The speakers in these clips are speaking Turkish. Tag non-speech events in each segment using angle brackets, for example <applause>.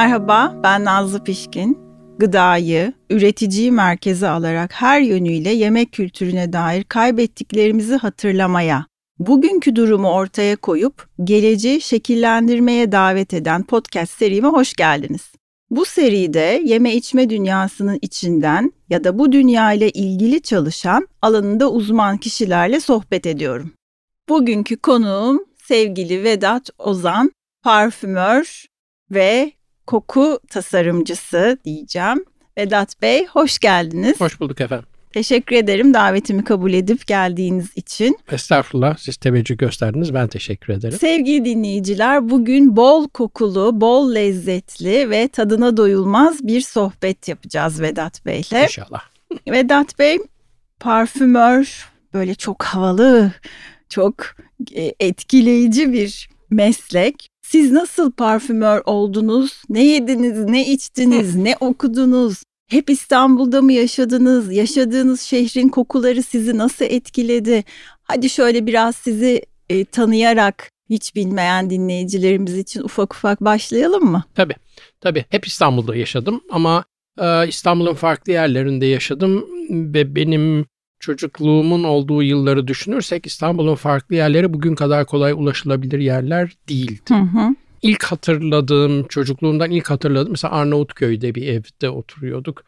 Merhaba, ben Nazlı Pişkin. Gıdayı, üreticiyi merkeze alarak her yönüyle yemek kültürüne dair kaybettiklerimizi hatırlamaya, bugünkü durumu ortaya koyup geleceği şekillendirmeye davet eden podcast serime hoş geldiniz. Bu seride yeme içme dünyasının içinden ya da bu dünya ile ilgili çalışan alanında uzman kişilerle sohbet ediyorum. Bugünkü konuğum sevgili Vedat Ozan, parfümör ve koku tasarımcısı diyeceğim. Vedat Bey hoş geldiniz. Hoş bulduk efendim. Teşekkür ederim davetimi kabul edip geldiğiniz için. Estağfurullah siz teveccüh gösterdiniz ben teşekkür ederim. Sevgili dinleyiciler bugün bol kokulu, bol lezzetli ve tadına doyulmaz bir sohbet yapacağız Vedat Bey'le. İnşallah. <laughs> Vedat Bey parfümör böyle çok havalı, çok e, etkileyici bir meslek. Siz nasıl parfümör oldunuz? Ne yediniz, ne içtiniz, ne okudunuz? Hep İstanbul'da mı yaşadınız? Yaşadığınız şehrin kokuları sizi nasıl etkiledi? Hadi şöyle biraz sizi e, tanıyarak hiç bilmeyen dinleyicilerimiz için ufak ufak başlayalım mı? Tabii. Tabii. Hep İstanbul'da yaşadım ama e, İstanbul'un farklı yerlerinde yaşadım ve benim çocukluğumun olduğu yılları düşünürsek İstanbul'un farklı yerleri bugün kadar kolay ulaşılabilir yerler değildi. Hı hı. İlk hatırladığım, çocukluğumdan ilk hatırladığım mesela Arnavutköy'de bir evde oturuyorduk.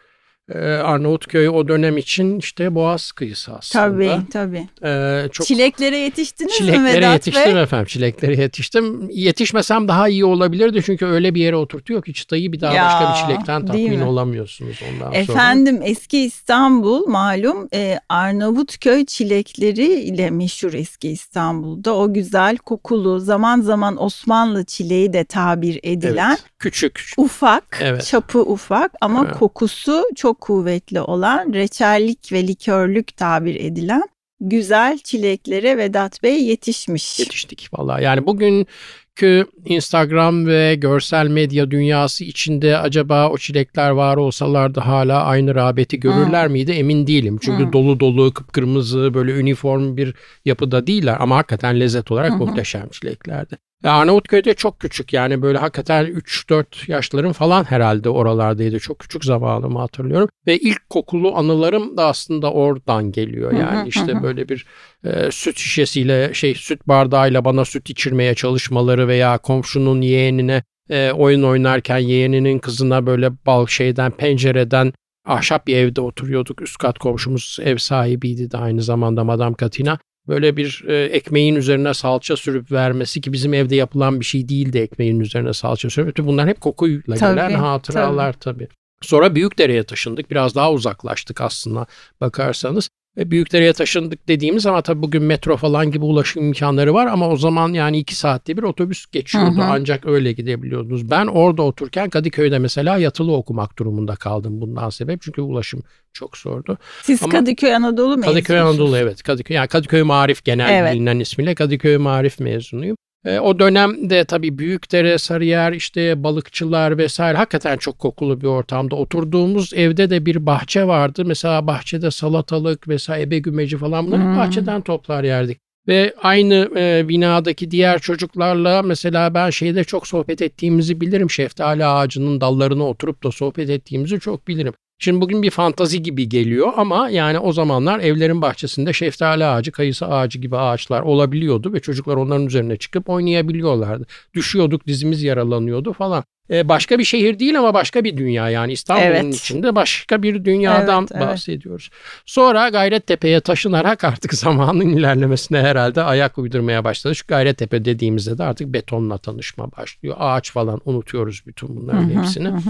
Ee, Arnavutköy o dönem için işte Boğaz kıyısı aslında. Tabii tabii. Ee, çok Çileklere yetiştiniz çileklere mi Vedat yetiştim Bey? efendim. Çileklere yetiştim. Yetişmesem daha iyi olabilirdi çünkü öyle bir yere oturtuyor ki çıtayı bir daha Ya, başka bir çilekten tatmin mi? olamıyorsunuz ondan sonra. Efendim eski İstanbul malum e, Arnavutköy çilekleri ile meşhur eski İstanbul'da o güzel kokulu zaman zaman Osmanlı çileği de tabir edilen Evet, küçük. ufak Evet. çapı ufak ama Evet. kokusu çok kuvvetli olan reçellik ve likörlük tabir edilen güzel çileklere Vedat Bey yetişmiş. yetiştik vallahi. Yani bugünkü Instagram ve görsel medya dünyası içinde acaba o çilekler var olsalardı hala aynı rağbeti görürler miydi emin değilim. Çünkü Hı. dolu dolu kıpkırmızı böyle üniform bir yapıda değiller ama hakikaten lezzet olarak muhteşem çileklerdi. Arnavutköy'de çok küçük yani böyle hakikaten 3-4 yaşlarım falan herhalde oralardaydı. Çok küçük zamanımı hatırlıyorum. Ve ilk kokulu anılarım da aslında oradan geliyor. Yani işte böyle bir e, süt şişesiyle şey süt bardağıyla bana süt içirmeye çalışmaları veya komşunun yeğenine e, oyun oynarken yeğeninin kızına böyle bal şeyden pencereden ahşap bir evde oturuyorduk. Üst kat komşumuz ev sahibiydi de aynı zamanda Madame Katina. Böyle bir e, ekmeğin üzerine salça sürüp vermesi ki bizim evde yapılan bir şey değildi ekmeğin üzerine salça sürüp. Bütün bunlar hep kokuyla Tabii, gelen hatıralar tabii. Sonra Büyükdere'ye taşındık. Biraz daha uzaklaştık aslında bakarsanız. Ve Büyükdere'ye taşındık dediğimiz ama tabii bugün metro falan gibi ulaşım imkanları var ama o zaman yani iki saatte bir otobüs geçiyordu Hı hı. ancak öyle gidebiliyordunuz. Ben orada otururken Kadıköy'de mesela yatılı okumak durumunda kaldım bundan sebep çünkü ulaşım çok zordu. Siz Ama- Kadıköy Anadolu mezunusunuz. Kadıköy Anadolu evet. Kadıköy yani Kadıköy Marif genel Evet. bilinen ismiyle Kadıköy Marif mezunuyum. E, o dönemde tabii Büyükdere, Sarıyer, işte balıkçılar vesaire hakikaten çok kokulu bir ortamda. Oturduğumuz evde de bir bahçe vardı. Mesela bahçede salatalık vesaire ebe gümeci falan bunları Hmm. bahçeden toplar yerdik. Ve aynı e, binadaki diğer çocuklarla mesela ben şeyde çok sohbet ettiğimizi bilirim. Şeftali ağacının dallarına oturup da sohbet ettiğimizi çok bilirim. Şimdi bugün bir fantazi gibi geliyor ama yani o zamanlar evlerin bahçesinde şeftali ağacı, kayısı ağacı gibi ağaçlar olabiliyordu ve çocuklar onların üzerine çıkıp oynayabiliyorlardı. Düşüyorduk, dizimiz yaralanıyordu falan. Ee, başka bir şehir değil ama başka bir dünya yani İstanbul'un Evet. içinde başka bir dünyadan Evet, evet. bahsediyoruz. Sonra Gayrettepe'ye taşınarak <laughs> artık zamanın ilerlemesine herhalde ayak uydurmaya başladı. Şu Gayrettepe dediğimizde de artık betonla tanışma başlıyor. Ağaç falan unutuyoruz bütün bunların Hı hı, hepsini. hı.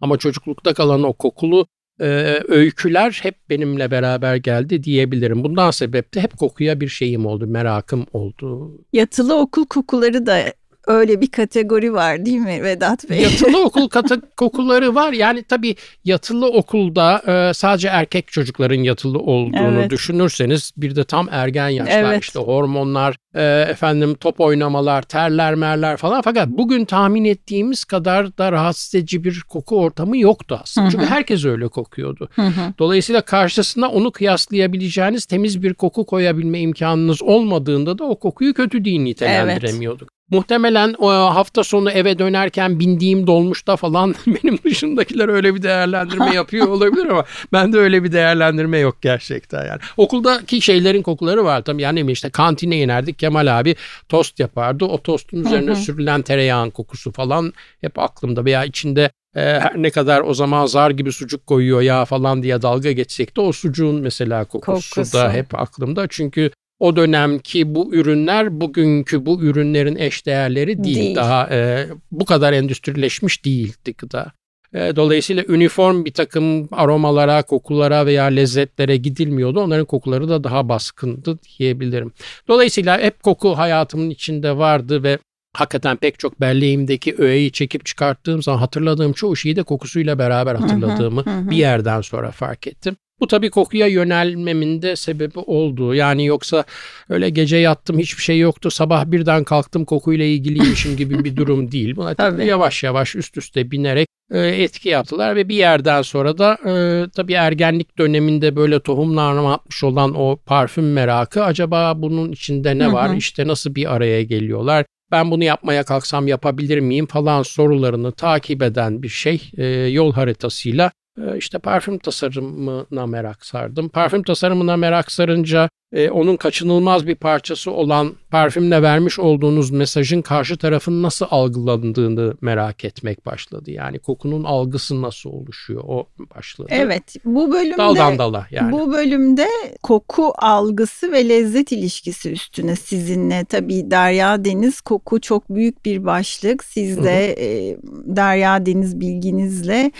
Ama çocuklukta kalan o kokulu e, öyküler hep benimle beraber geldi diyebilirim. Bundan sebep de hep kokuya bir şeyim oldu, merakım oldu. Yatılı okul kokuları da öyle bir kategori var değil mi Vedat Bey? Yatılı okul <laughs> katı kokuları var. Yani tabii yatılı okulda e, sadece erkek çocukların yatılı olduğunu Evet. düşünürseniz bir de tam ergen yaşlar Evet. işte hormonlar, e, efendim top oynamalar, terler merler falan. Fakat bugün tahmin ettiğimiz kadar da rahatsız edici bir koku ortamı yoktu aslında. Hı hı. Çünkü herkes öyle kokuyordu. Hı hı. Dolayısıyla karşısına onu kıyaslayabileceğiniz temiz bir koku koyabilme imkanınız olmadığında da o kokuyu kötü diye nitelendiremiyorduk. Muhtemelen o hafta sonu eve dönerken bindiğim dolmuşta falan <laughs> benim dışındakiler öyle bir değerlendirme yapıyor <laughs> olabilir ama ben de öyle bir değerlendirme yok gerçekten yani. Okuldaki şeylerin kokuları var tabii yani işte kantine inerdik Kemal abi tost yapardı. O tostun üzerine sürülen tereyağın kokusu falan hep aklımda veya içinde e, her ne kadar o zaman zar gibi sucuk koyuyor ya falan diye dalga geçsek de o sucuğun mesela kokusu, kokusu. da hep aklımda. Çünkü o dönemki bu ürünler bugünkü bu ürünlerin eşdeğerleri değil. değil. Daha e, bu kadar endüstrileşmiş değildi gıda. E, dolayısıyla üniform bir takım aromalara, kokulara veya lezzetlere gidilmiyordu. Onların kokuları da daha baskındı diyebilirim. Dolayısıyla hep koku hayatımın içinde vardı ve hakikaten pek çok belleğimdeki öğeyi çekip çıkarttığım zaman hatırladığım çoğu şeyi de kokusuyla beraber hatırladığımı bir yerden sonra fark ettim. Bu tabii kokuya yönelmemin de sebebi oldu. Yani yoksa öyle gece yattım hiçbir şey yoktu sabah birden kalktım kokuyla ilgiliymişim gibi bir durum değil. Buna <laughs> tabii. yavaş yavaş üst üste binerek e, etki yaptılar ve bir yerden sonra da e, tabii ergenlik döneminde böyle tohumlarına atmış olan o parfüm merakı acaba bunun içinde ne var? İşte nasıl bir araya geliyorlar? ben bunu yapmaya kalksam yapabilir miyim falan sorularını takip eden bir şey e, yol haritasıyla işte parfüm tasarımına merak sardım. Parfüm tasarımına merak sarınca e, onun kaçınılmaz bir parçası olan parfümle vermiş olduğunuz mesajın karşı tarafın nasıl algılandığını merak etmek başladı. Yani kokunun algısı nasıl oluşuyor o başladı. Evet bu bölümde Daldan dala yani. bu bölümde koku algısı ve lezzet ilişkisi üstüne sizinle tabii Derya Deniz koku çok büyük bir başlık. Siz de e, Derya Deniz bilginizle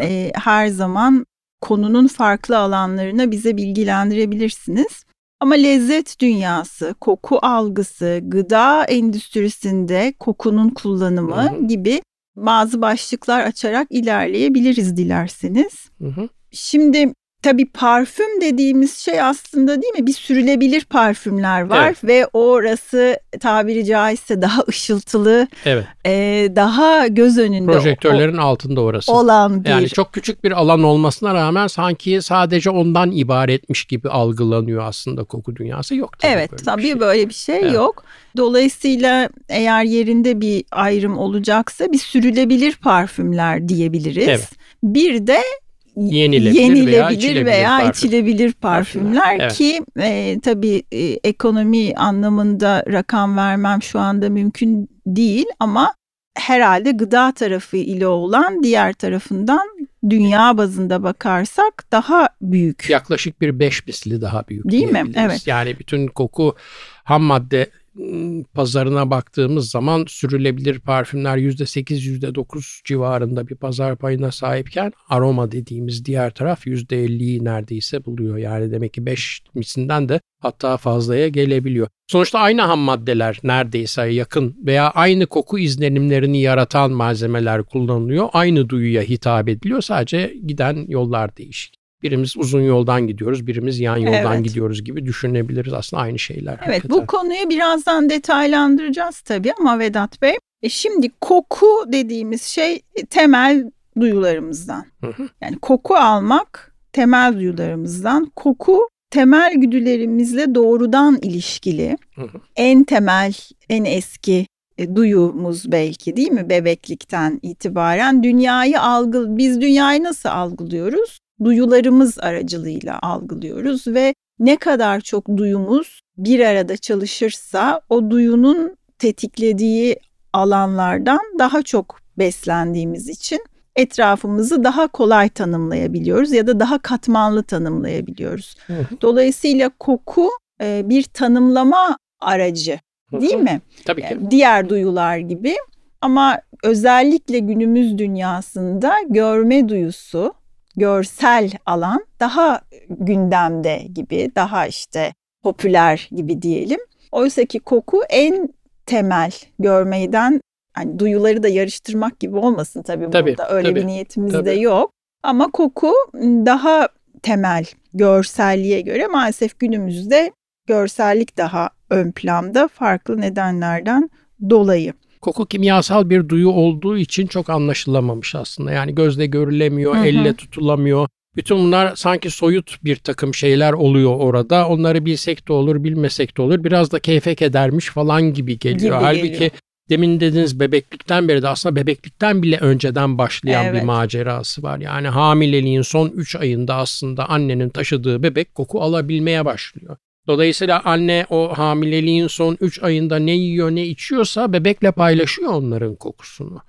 e, her zaman konunun farklı alanlarına bize bilgilendirebilirsiniz. Ama lezzet dünyası, koku algısı, gıda endüstrisinde kokunun kullanımı hı hı. gibi bazı başlıklar açarak ilerleyebiliriz dilerseniz. Hı hı. Şimdi Tabii parfüm dediğimiz şey aslında değil mi? Bir sürülebilir parfümler var evet. ve orası tabiri caizse daha ışıltılı, evet. e, daha göz önünde. Projektörlerin o, altında orası. Olan bir. Yani çok küçük bir alan olmasına rağmen sanki sadece ondan ibaretmiş gibi algılanıyor aslında koku dünyası. Yok tabii Evet böyle tabii bir şey. böyle bir şey evet. yok. Dolayısıyla eğer yerinde bir ayrım olacaksa bir sürülebilir parfümler diyebiliriz. Evet. Bir de yenilebilir, yenilebilir veya, içilebilir, veya parfüm. içilebilir parfümler evet. ki e, tabii e, ekonomi anlamında rakam vermem şu anda mümkün değil ama herhalde gıda tarafı ile olan diğer tarafından dünya bazında bakarsak daha büyük. Yaklaşık bir beş misli daha büyük Değil mi? Evet. Yani bütün koku ham madde pazarına baktığımız zaman sürülebilir parfümler %8 %9 civarında bir pazar payına sahipken aroma dediğimiz diğer taraf %50'yi neredeyse buluyor. Yani demek ki 5 misinden de hatta fazlaya gelebiliyor. Sonuçta aynı ham maddeler neredeyse yakın veya aynı koku izlenimlerini yaratan malzemeler kullanılıyor. Aynı duyuya hitap ediliyor. Sadece giden yollar değişik. Birimiz uzun yoldan gidiyoruz, birimiz yan yoldan evet. gidiyoruz gibi düşünebiliriz. Aslında aynı şeyler. Evet hakikaten. bu konuyu birazdan detaylandıracağız tabii ama Vedat Bey. E şimdi koku dediğimiz şey temel duyularımızdan. Hı hı. Yani koku almak temel duyularımızdan. Koku temel güdülerimizle doğrudan ilişkili. Hı hı. En temel, en eski e, duyumuz belki değil mi bebeklikten itibaren dünyayı algı biz dünyayı nasıl algılıyoruz? Duyularımız aracılığıyla algılıyoruz ve ne kadar çok duyumuz bir arada çalışırsa o duyunun tetiklediği alanlardan daha çok beslendiğimiz için etrafımızı daha kolay tanımlayabiliyoruz ya da daha katmanlı tanımlayabiliyoruz. Dolayısıyla koku e, bir tanımlama aracı değil mi? Tabii ki. Diğer duyular gibi ama özellikle günümüz dünyasında görme duyusu görsel alan daha gündemde gibi, daha işte popüler gibi diyelim. Oysa ki koku en temel görmeyden hani duyuları da yarıştırmak gibi olmasın tabii, tabii burada öyle tabii, bir niyetimiz tabii. de yok. Ama koku daha temel görselliğe göre maalesef günümüzde görsellik daha ön planda farklı nedenlerden dolayı. Koku kimyasal bir duyu olduğu için çok anlaşılamamış aslında. Yani gözle görülemiyor, hı hı. elle tutulamıyor. Bütün bunlar sanki soyut bir takım şeyler oluyor orada. Onları bilsek de olur, bilmesek de olur. Biraz da keyfe kedermiş falan gibi geliyor. Gibi Halbuki geliyor. demin dediğiniz bebeklikten beri de aslında bebeklikten bile önceden başlayan Evet. bir macerası var. Yani hamileliğin son 3 ayında aslında annenin taşıdığı bebek koku alabilmeye başlıyor. Dolayısıyla anne o hamileliğin son 3 ayında ne yiyor ne içiyorsa bebekle paylaşıyor onların kokusunu.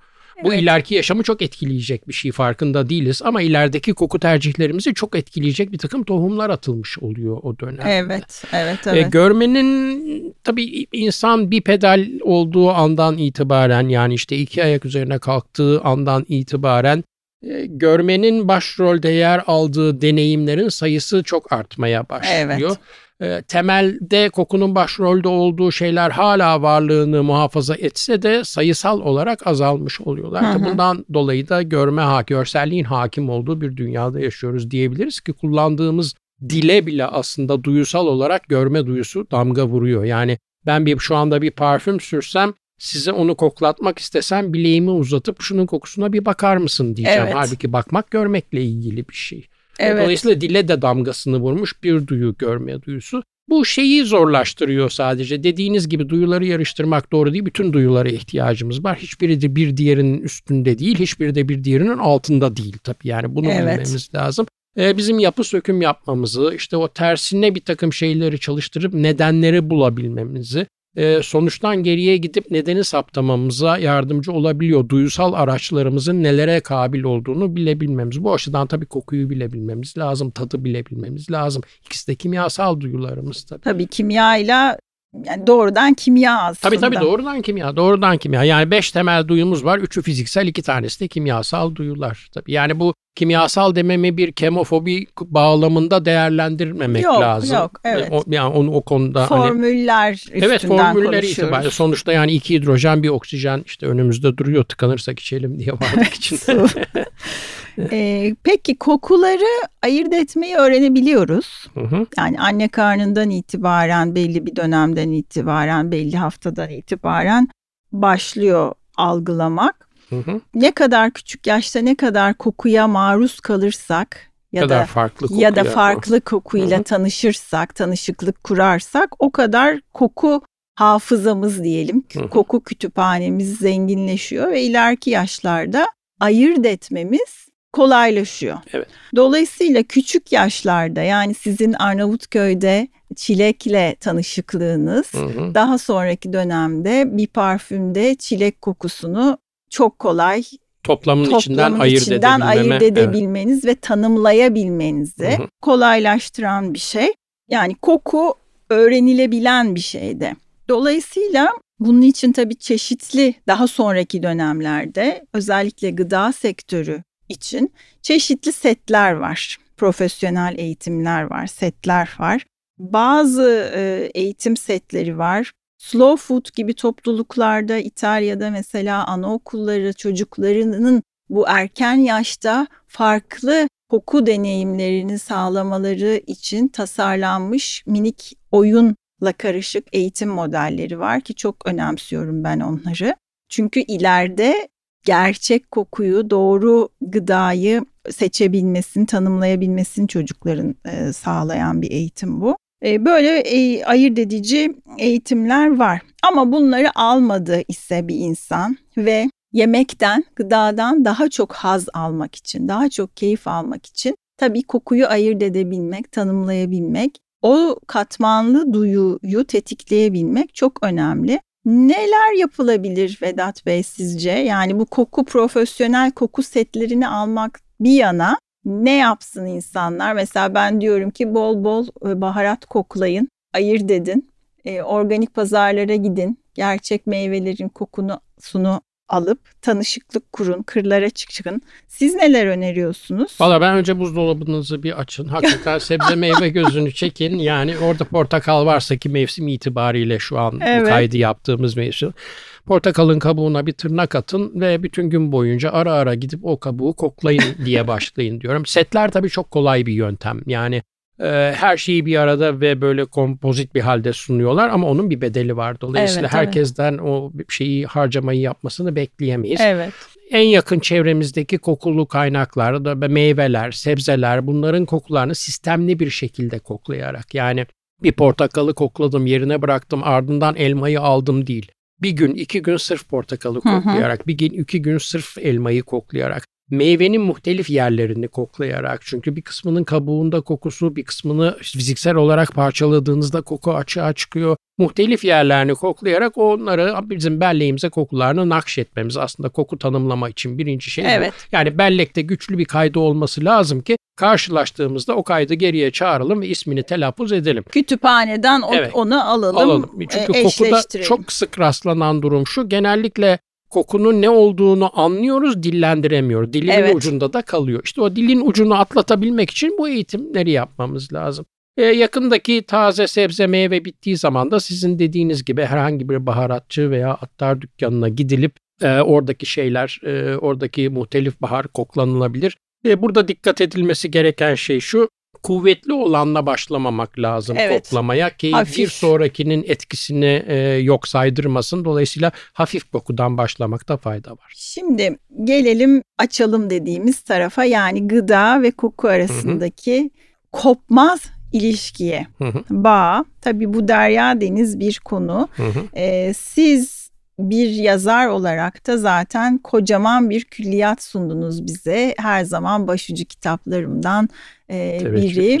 Bu Evet. ileriki yaşamı çok etkileyecek bir şey farkında değiliz ama ilerideki koku tercihlerimizi çok etkileyecek bir takım tohumlar atılmış oluyor o dönemde. Evet, evet, E, evet. görmenin tabii insan bir pedal olduğu andan itibaren yani işte iki ayak üzerine kalktığı andan itibaren e, görmenin başrolde yer aldığı deneyimlerin sayısı çok artmaya başlıyor. E, temelde kokunun başrolde olduğu şeyler hala varlığını muhafaza etse de sayısal olarak azalmış oluyorlar. Hı hı. Bundan dolayı da görme ha görselliğin hakim olduğu bir dünyada yaşıyoruz diyebiliriz ki kullandığımız dile bile aslında duyusal olarak görme duyusu damga vuruyor. Yani ben bir şu anda bir parfüm sürsem size onu koklatmak istesem bileğimi uzatıp şunun kokusuna bir bakar mısın diyeceğim. Evet. Halbuki bakmak görmekle ilgili bir şey. Evet. Dolayısıyla dile de damgasını vurmuş bir duyu görme duyusu. Bu şeyi zorlaştırıyor sadece. Dediğiniz gibi duyuları yarıştırmak doğru değil. Bütün duyulara ihtiyacımız var. Hiçbiri de bir diğerinin üstünde değil. Hiçbiri de bir diğerinin altında değil tabii. Yani bunu Evet. bilmemiz lazım. Ee, bizim yapı söküm yapmamızı, işte o tersine bir takım şeyleri çalıştırıp nedenleri bulabilmemizi, e, sonuçtan geriye gidip nedeni saptamamıza yardımcı olabiliyor. Duysal araçlarımızın nelere kabil olduğunu bilebilmemiz. Bu açıdan tabii kokuyu bilebilmemiz lazım, tadı bilebilmemiz lazım. İkisi de kimyasal duyularımız tabii. Tabii kimyayla yani doğrudan kimya aslında. Tabii tabii doğrudan kimya, doğrudan kimya. Yani beş temel duyumuz var. Üçü fiziksel, iki tanesi de kimyasal duyular. Tabii yani bu kimyasal dememi bir kemofobi bağlamında değerlendirmemek Yok, lazım. yok, evet. O, yani onu o konuda hani Formüller üstünden Evet formülleri itibariyle sonuçta yani iki hidrojen bir oksijen işte önümüzde duruyor tıkanırsak içelim diye vardık <laughs> içinde. Ee, peki kokuları ayırt etmeyi öğrenebiliyoruz. Hı hı. Yani anne karnından itibaren belli bir dönemden itibaren belli haftadan itibaren başlıyor algılamak. Hı hı. Ne kadar küçük yaşta ne kadar kokuya maruz kalırsak ya kadar da farklı kokuyor. ya da farklı kokuyla Hı hı. tanışırsak, tanışıklık kurarsak o kadar koku hafızamız diyelim, Hı hı. koku kütüphanemiz zenginleşiyor ve ileriki yaşlarda ayırt etmemiz kolaylaşıyor. Evet. Dolayısıyla küçük yaşlarda yani sizin Arnavutköy'de çilekle tanışıklığınız Hı hı. daha sonraki dönemde bir parfümde çilek kokusunu çok kolay Toplamın, içinden toplamın ayırt içinden edebilmeme. ayırt evet. edebilmeniz ve tanımlayabilmenizi Hı hı. kolaylaştıran bir şey. Yani koku öğrenilebilen bir şey de. Dolayısıyla bunun için tabii çeşitli daha sonraki dönemlerde özellikle gıda sektörü için çeşitli setler var. Profesyonel eğitimler var, setler var. Bazı eğitim setleri var. Slow food gibi topluluklarda İtalya'da mesela anaokulları çocuklarının bu erken yaşta farklı koku deneyimlerini sağlamaları için tasarlanmış minik oyunla karışık eğitim modelleri var ki çok önemsiyorum ben onları. Çünkü ileride gerçek kokuyu, doğru gıdayı seçebilmesini, tanımlayabilmesini çocukların sağlayan bir eğitim bu. E, Böyle e, ayırt edici eğitimler var. Ama bunları almadı ise bir insan ve yemekten, gıdadan daha çok haz almak için, daha çok keyif almak için tabii kokuyu ayırt edebilmek, tanımlayabilmek, o katmanlı duyuyu tetikleyebilmek çok önemli. Neler yapılabilir Vedat Bey sizce? Yani bu koku profesyonel koku setlerini almak bir yana ne yapsın insanlar? Mesela ben diyorum ki bol bol e, baharat koklayın, ayırt edin, e, organik pazarlara gidin, gerçek meyvelerin kokunu sunu alıp tanışıklık kurun, kırlara çıkın. Siz neler öneriyorsunuz? Valla ben önce buzdolabınızı bir açın. Hakikaten <laughs> sebze meyve gözünü çekin. Yani orada portakal varsa ki mevsim itibariyle şu an Evet. kaydı yaptığımız mevsim. Portakalın kabuğuna bir tırnak atın ve bütün gün boyunca ara ara gidip o kabuğu koklayın diye <laughs> başlayın diyorum. Setler tabii çok kolay bir yöntem. Yani e, her şeyi bir arada ve böyle kompozit bir halde sunuyorlar ama onun bir bedeli var. Dolayısıyla Evet, evet. herkesten o şeyi harcamayı yapmasını bekleyemeyiz Evet. en yakın çevremizdeki kokulu kaynaklar da meyveler, sebzeler bunların kokularını sistemli bir şekilde koklayarak yani bir portakalı kokladım yerine bıraktım ardından elmayı aldım değil. bir gün iki gün sırf portakalı koklayarak, bir gün iki gün sırf elmayı koklayarak, meyvenin muhtelif yerlerini koklayarak çünkü bir kısmının kabuğunda kokusu bir kısmını fiziksel olarak parçaladığınızda koku açığa çıkıyor. Muhtelif yerlerini koklayarak onları bizim belleğimize kokularını nakşetmemiz aslında koku tanımlama için birinci şey. Evet. Bu. Yani bellekte güçlü bir kaydı olması lazım ki karşılaştığımızda o kaydı geriye çağıralım ve ismini telaffuz edelim. Kütüphaneden o, evet. onu alalım, alalım. Çünkü e, kokuda çok sık rastlanan durum şu genellikle kokunun ne olduğunu anlıyoruz, dillendiremiyoruz. Dilin evet. ucunda da kalıyor. İşte o dilin ucunu atlatabilmek için bu eğitimleri yapmamız lazım. E, yakındaki taze sebze meyve bittiği zaman da sizin dediğiniz gibi herhangi bir baharatçı veya attar dükkanına gidilip e, oradaki şeyler, e, oradaki muhtelif bahar koklanılabilir. E, burada dikkat edilmesi gereken şey şu, kuvvetli olanla başlamamak lazım evet. koklamaya ki hafif. bir sonrakinin etkisini e, yok saydırmasın. Dolayısıyla hafif kokudan başlamakta fayda var. Şimdi gelelim açalım dediğimiz tarafa yani gıda ve koku arasındaki Hı-hı. kopmaz ilişkiye. Hı-hı. Bağ tabii bu derya deniz bir konu. Ee, siz bir yazar olarak da zaten kocaman bir külliyat sundunuz bize. Her zaman başucu kitaplarımdan e, biri.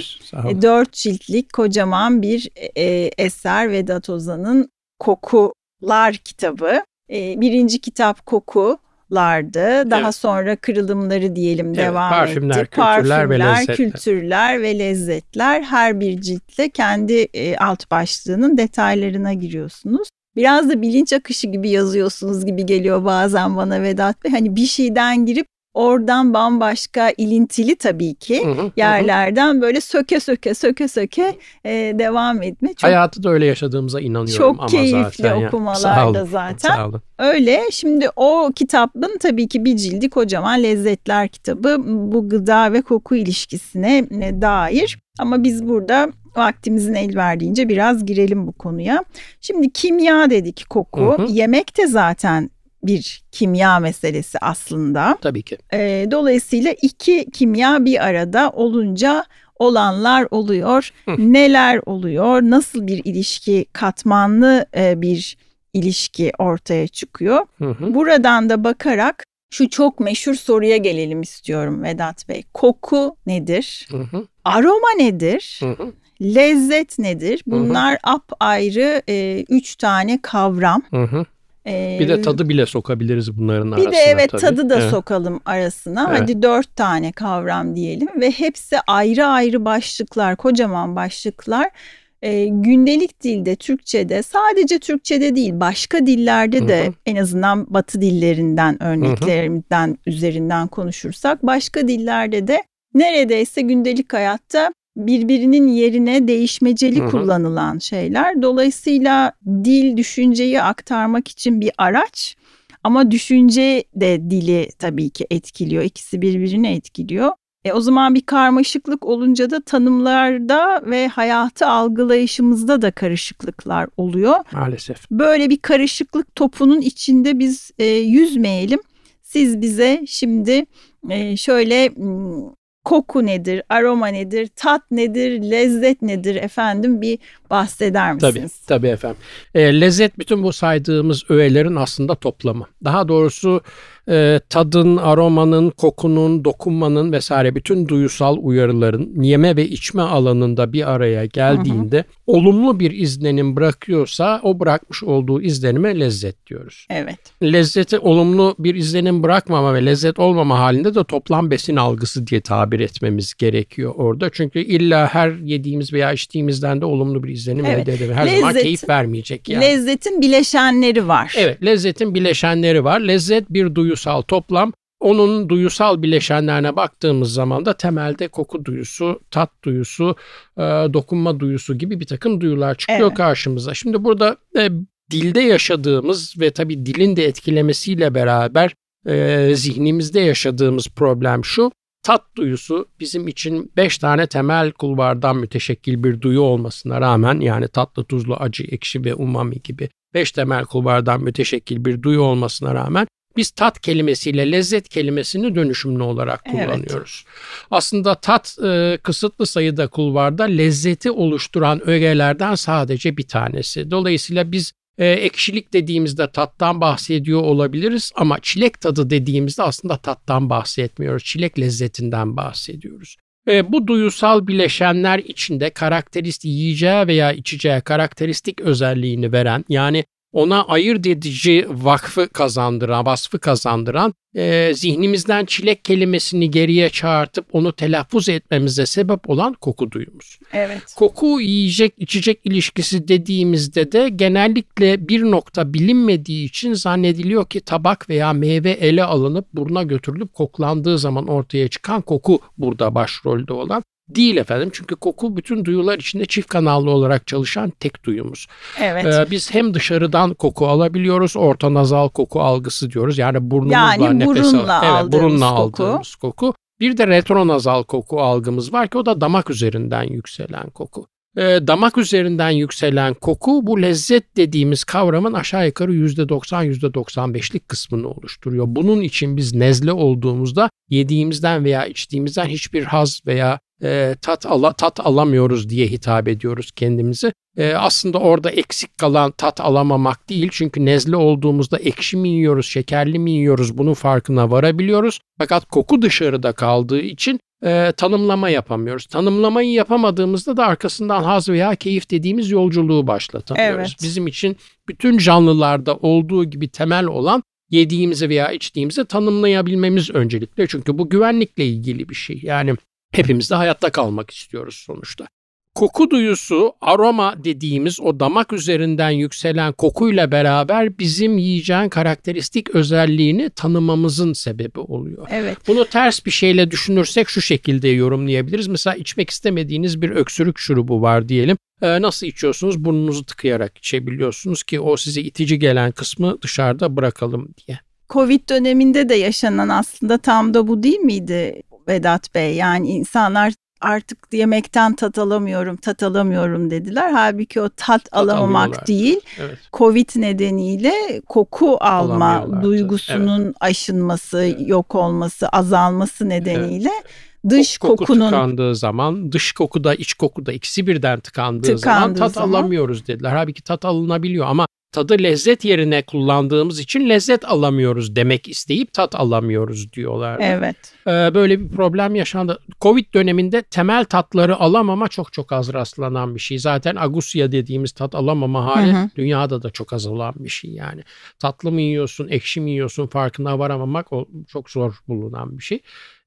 E, dört ciltlik kocaman bir e, eser Vedat Ozan'ın Kokular kitabı. E, birinci kitap Koku lardı. Daha evet. sonra kırılımları diyelim evet, devam parfümler, etti. Kültürler, parfümler, ve lezzetler. kültürler ve lezzetler. Her bir ciltle kendi e, alt başlığının detaylarına giriyorsunuz. Biraz da bilinç akışı gibi yazıyorsunuz gibi geliyor bazen bana Vedat Bey. Hani bir şeyden girip oradan bambaşka ilintili tabii ki hı hı, yerlerden hı. böyle söke söke söke söke e, devam etme. Çok, Hayatı da öyle yaşadığımıza inanıyorum çok ama keyifli zaten okumalarda ya. zaten. Sağ olun. Öyle şimdi o kitabın tabii ki bir cildi kocaman lezzetler kitabı bu gıda ve koku ilişkisine e, dair. Ama biz burada vaktimizin el verdiğince biraz girelim bu konuya. Şimdi kimya dedik koku. Hı hı. Yemek de zaten bir kimya meselesi aslında. Tabii ki. E, dolayısıyla iki kimya bir arada olunca olanlar oluyor. Hı. Neler oluyor? Nasıl bir ilişki, katmanlı e, bir ilişki ortaya çıkıyor. Hı hı. Buradan da bakarak şu çok meşhur soruya gelelim istiyorum Vedat Bey. Koku nedir? Hı hı. Aroma nedir? Hı hı. Lezzet nedir? Bunlar hı hı. apayrı e, üç tane kavram. Hı hı. Ee, bir de tadı bile sokabiliriz bunların arasına. Bir de evet tabii. tadı da evet. sokalım arasına. Evet. Hadi dört tane kavram diyelim ve hepsi ayrı ayrı başlıklar, kocaman başlıklar. Ee, gündelik dilde, Türkçe'de, sadece Türkçe'de değil, başka dillerde de Hı-hı. en azından Batı dillerinden örneklerimden Hı-hı. üzerinden konuşursak, başka dillerde de neredeyse gündelik hayatta birbirinin yerine değişmeceli hı hı. kullanılan şeyler. Dolayısıyla dil düşünceyi aktarmak için bir araç ama düşünce de dili tabii ki etkiliyor. İkisi birbirini etkiliyor. E o zaman bir karmaşıklık olunca da tanımlarda ve hayatı algılayışımızda da karışıklıklar oluyor. Maalesef. Böyle bir karışıklık topunun içinde biz e, yüzmeyelim. Siz bize şimdi e, şöyle koku nedir, aroma nedir, tat nedir, lezzet nedir efendim? Bir bahseder misiniz? Tabii, tabii efendim. E, lezzet bütün bu saydığımız öğelerin aslında toplamı. Daha doğrusu e, tadın, aromanın, kokunun, dokunmanın vesaire bütün duyusal uyarıların yeme ve içme alanında bir araya geldiğinde hı hı. olumlu bir izlenim bırakıyorsa o bırakmış olduğu izlenime lezzet diyoruz. Evet. Lezzeti olumlu bir izlenim bırakmama ve lezzet olmama halinde de toplam besin algısı diye tabir etmemiz gerekiyor orada. Çünkü illa her yediğimiz veya içtiğimizden de olumlu bir izlenim evet. elde edebilir. Her Lezzet, zaman keyif vermeyecek yani. Lezzetin bileşenleri var. Evet, lezzetin bileşenleri var. Lezzet bir duyu duyusal toplam. Onun duyusal bileşenlerine baktığımız zaman da temelde koku duyusu, tat duyusu, e, dokunma duyusu gibi bir takım duyular çıkıyor evet. karşımıza. Şimdi burada e, dilde yaşadığımız ve tabii dilin de etkilemesiyle beraber e, zihnimizde yaşadığımız problem şu. Tat duyusu bizim için beş tane temel kulvardan müteşekkil bir duyu olmasına rağmen yani tatlı, tuzlu, acı, ekşi ve umami gibi beş temel kulvardan müteşekkil bir duyu olmasına rağmen biz tat kelimesiyle lezzet kelimesini dönüşümlü olarak kullanıyoruz. Evet. Aslında tat e, kısıtlı sayıda kulvarda lezzeti oluşturan ögelerden sadece bir tanesi. Dolayısıyla biz E, ekşilik dediğimizde tattan bahsediyor olabiliriz ama çilek tadı dediğimizde aslında tattan bahsetmiyoruz. Çilek lezzetinden bahsediyoruz. E, bu duyusal bileşenler içinde karakteristik yiyeceği veya içeceği karakteristik özelliğini veren yani ona ayırt edici vakfı kazandıran, vasfı kazandıran, e, zihnimizden çilek kelimesini geriye çağırtıp onu telaffuz etmemize sebep olan koku duyumuz. Evet. Koku yiyecek içecek ilişkisi dediğimizde de genellikle bir nokta bilinmediği için zannediliyor ki tabak veya meyve ele alınıp buruna götürülüp koklandığı zaman ortaya çıkan koku burada başrolde olan. Değil efendim çünkü koku bütün duyular içinde çift kanallı olarak çalışan tek duyumuz. Evet. Ee, biz hem dışarıdan koku alabiliyoruz, orta nazal koku algısı diyoruz. Yani burnumuzla yani nefes burunla al- evet, burunla koku. aldığımız koku. Bir de retronazal koku algımız var ki o da damak üzerinden yükselen koku. Ee, damak üzerinden yükselen koku bu lezzet dediğimiz kavramın aşağı yukarı %90 %95'lik kısmını oluşturuyor. Bunun için biz nezle olduğumuzda yediğimizden veya içtiğimizden hiçbir haz veya e, tat ala, tat alamıyoruz diye hitap ediyoruz kendimizi. E, aslında orada eksik kalan tat alamamak değil çünkü nezle olduğumuzda ekşi mi yiyoruz, şekerli mi yiyoruz bunun farkına varabiliyoruz. Fakat koku dışarıda kaldığı için e, tanımlama yapamıyoruz. Tanımlamayı yapamadığımızda da arkasından haz veya keyif dediğimiz yolculuğu başlatamıyoruz. Evet. Bizim için bütün canlılarda olduğu gibi temel olan yediğimizi veya içtiğimizi tanımlayabilmemiz öncelikle. Çünkü bu güvenlikle ilgili bir şey. Yani hepimiz de hayatta kalmak istiyoruz sonuçta. Koku duyusu aroma dediğimiz o damak üzerinden yükselen kokuyla beraber bizim yiyeceğin karakteristik özelliğini tanımamızın sebebi oluyor. Evet. Bunu ters bir şeyle düşünürsek şu şekilde yorumlayabiliriz. Mesela içmek istemediğiniz bir öksürük şurubu var diyelim. Ee, nasıl içiyorsunuz? Burnunuzu tıkayarak içebiliyorsunuz ki o size itici gelen kısmı dışarıda bırakalım diye. Covid döneminde de yaşanan aslında tam da bu değil miydi Vedat Bey? Yani insanlar artık yemekten tat alamıyorum, tat alamıyorum dediler. Halbuki o tat, alamamak alıyorlardı. değil, Evet. Covid nedeniyle koku alma duygusunun aşınması, Evet. yok olması, azalması nedeniyle dış Koku kokunun tıkandığı zaman dış koku da iç koku da ikisi birden tıkandığı, zaman Tıkandığı tat zaman- alamıyoruz dediler. Halbuki tat alınabiliyor ama tadı lezzet yerine kullandığımız için lezzet alamıyoruz demek isteyip tat alamıyoruz diyorlar. evet. Ee, böyle bir problem yaşandı. Covid döneminde temel tatları alamama çok çok az rastlanan bir şey. Zaten agusya dediğimiz tat alamama hali Hı hı. dünyada da çok az olan bir şey yani. Tatlı mı yiyorsun, ekşi mi yiyorsun farkına varamamak o çok zor bulunan bir şey.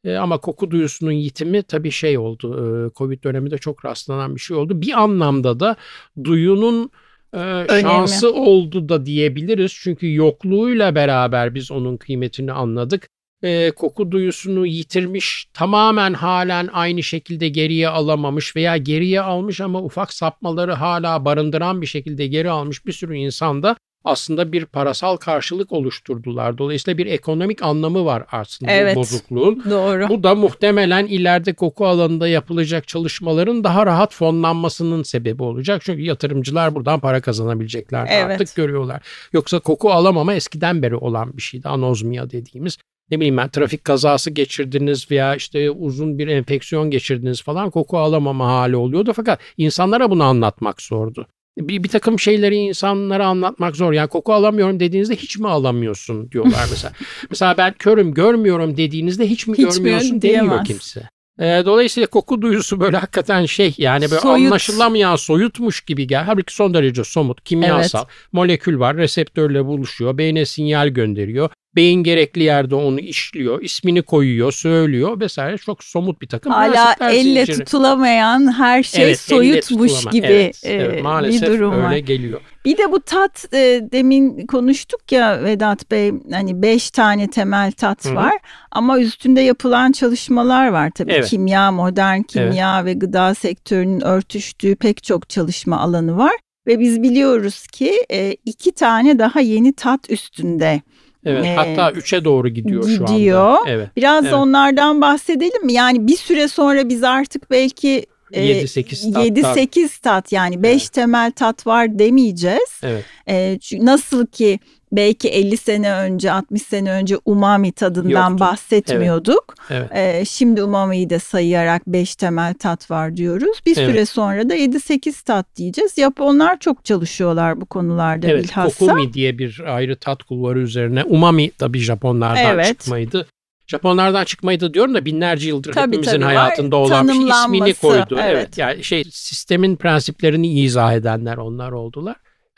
Ee, ama koku duyusunun yitimi tabii şey oldu. e, Covid döneminde çok rastlanan bir şey oldu. Bir anlamda da duyunun e, şansı oldu da diyebiliriz. Çünkü yokluğuyla beraber biz onun kıymetini anladık e, koku duyusunu yitirmiş, tamamen halen aynı şekilde geriye alamamış veya geriye almış ama ufak sapmaları hala barındıran bir şekilde geri almış bir sürü insanda aslında bir parasal karşılık oluşturdular. Dolayısıyla bir ekonomik anlamı var aslında Evet. bu bozukluğun. Doğru. Bu da muhtemelen ileride koku alanında yapılacak çalışmaların daha rahat fonlanmasının sebebi olacak. Çünkü yatırımcılar buradan para kazanabilecekler Evet. artık görüyorlar. Yoksa koku alamama eskiden beri olan bir şeydi. Anozmia dediğimiz. Ne bileyim ben trafik kazası geçirdiniz veya işte uzun bir enfeksiyon geçirdiniz falan koku alamama hali oluyordu. Fakat insanlara bunu anlatmak zordu. Bir, bir takım şeyleri insanlara anlatmak zor. Yani koku alamıyorum dediğinizde hiç mi alamıyorsun diyorlar <laughs> mesela. mesela ben körüm görmüyorum dediğinizde hiç mi Hiç görmüyorsun demiyor diyemez. kimse. Ee, dolayısıyla koku duyusu böyle hakikaten şey yani böyle Soyut. anlaşılamayan soyutmuş gibi gel. Halbuki son derece somut, kimyasal. Molekül var, reseptörle buluşuyor, beyne sinyal gönderiyor. Beyin gerekli yerde onu işliyor, ismini koyuyor, söylüyor vesaire. Çok somut bir takım Hala elle zinciri. tutulamayan her şey Evet, soyutmuş gibi Evet, e, evet, bir maalesef durum öyle var. geliyor. Bir de bu tat e, demin konuştuk ya Vedat Bey hani beş tane temel tat Hı hı. var ama üstünde yapılan çalışmalar var tabii Evet. kimya, modern kimya ve gıda sektörünün örtüştüğü pek çok çalışma alanı var ve biz biliyoruz ki e, iki tane daha yeni tat üstünde. Evet, Ee, hatta 3'e doğru gidiyor, şu gidiyor. anda. Evet. Biraz Evet. da onlardan bahsedelim mi? Yani bir süre sonra biz artık belki e, 7-8 tatlar. 7-8 tat yani 5 Evet. temel tat var demeyeceğiz. Evet. E, çünkü nasıl ki belki 50 sene önce 60 sene önce umami tadından Yoktu. bahsetmiyorduk. Evet. Ee, şimdi umamiyi de sayarak 5 temel tat var diyoruz. Bir Evet. süre sonra da 7-8 tat diyeceğiz. Japonlar çok çalışıyorlar bu konularda Evet, bilhassa. kokumi diye bir ayrı tat kulvarı üzerine. Umami tabii Japonlardan Evet. çıkmaydı. Japonlardan çıkmaydı diyorum da binlerce yıldır Tabii, hepimizin tabii, hayatında olan bir ismini koydu. Evet. evet. Yani şey sistemin prensiplerini izah edenler onlar oldular.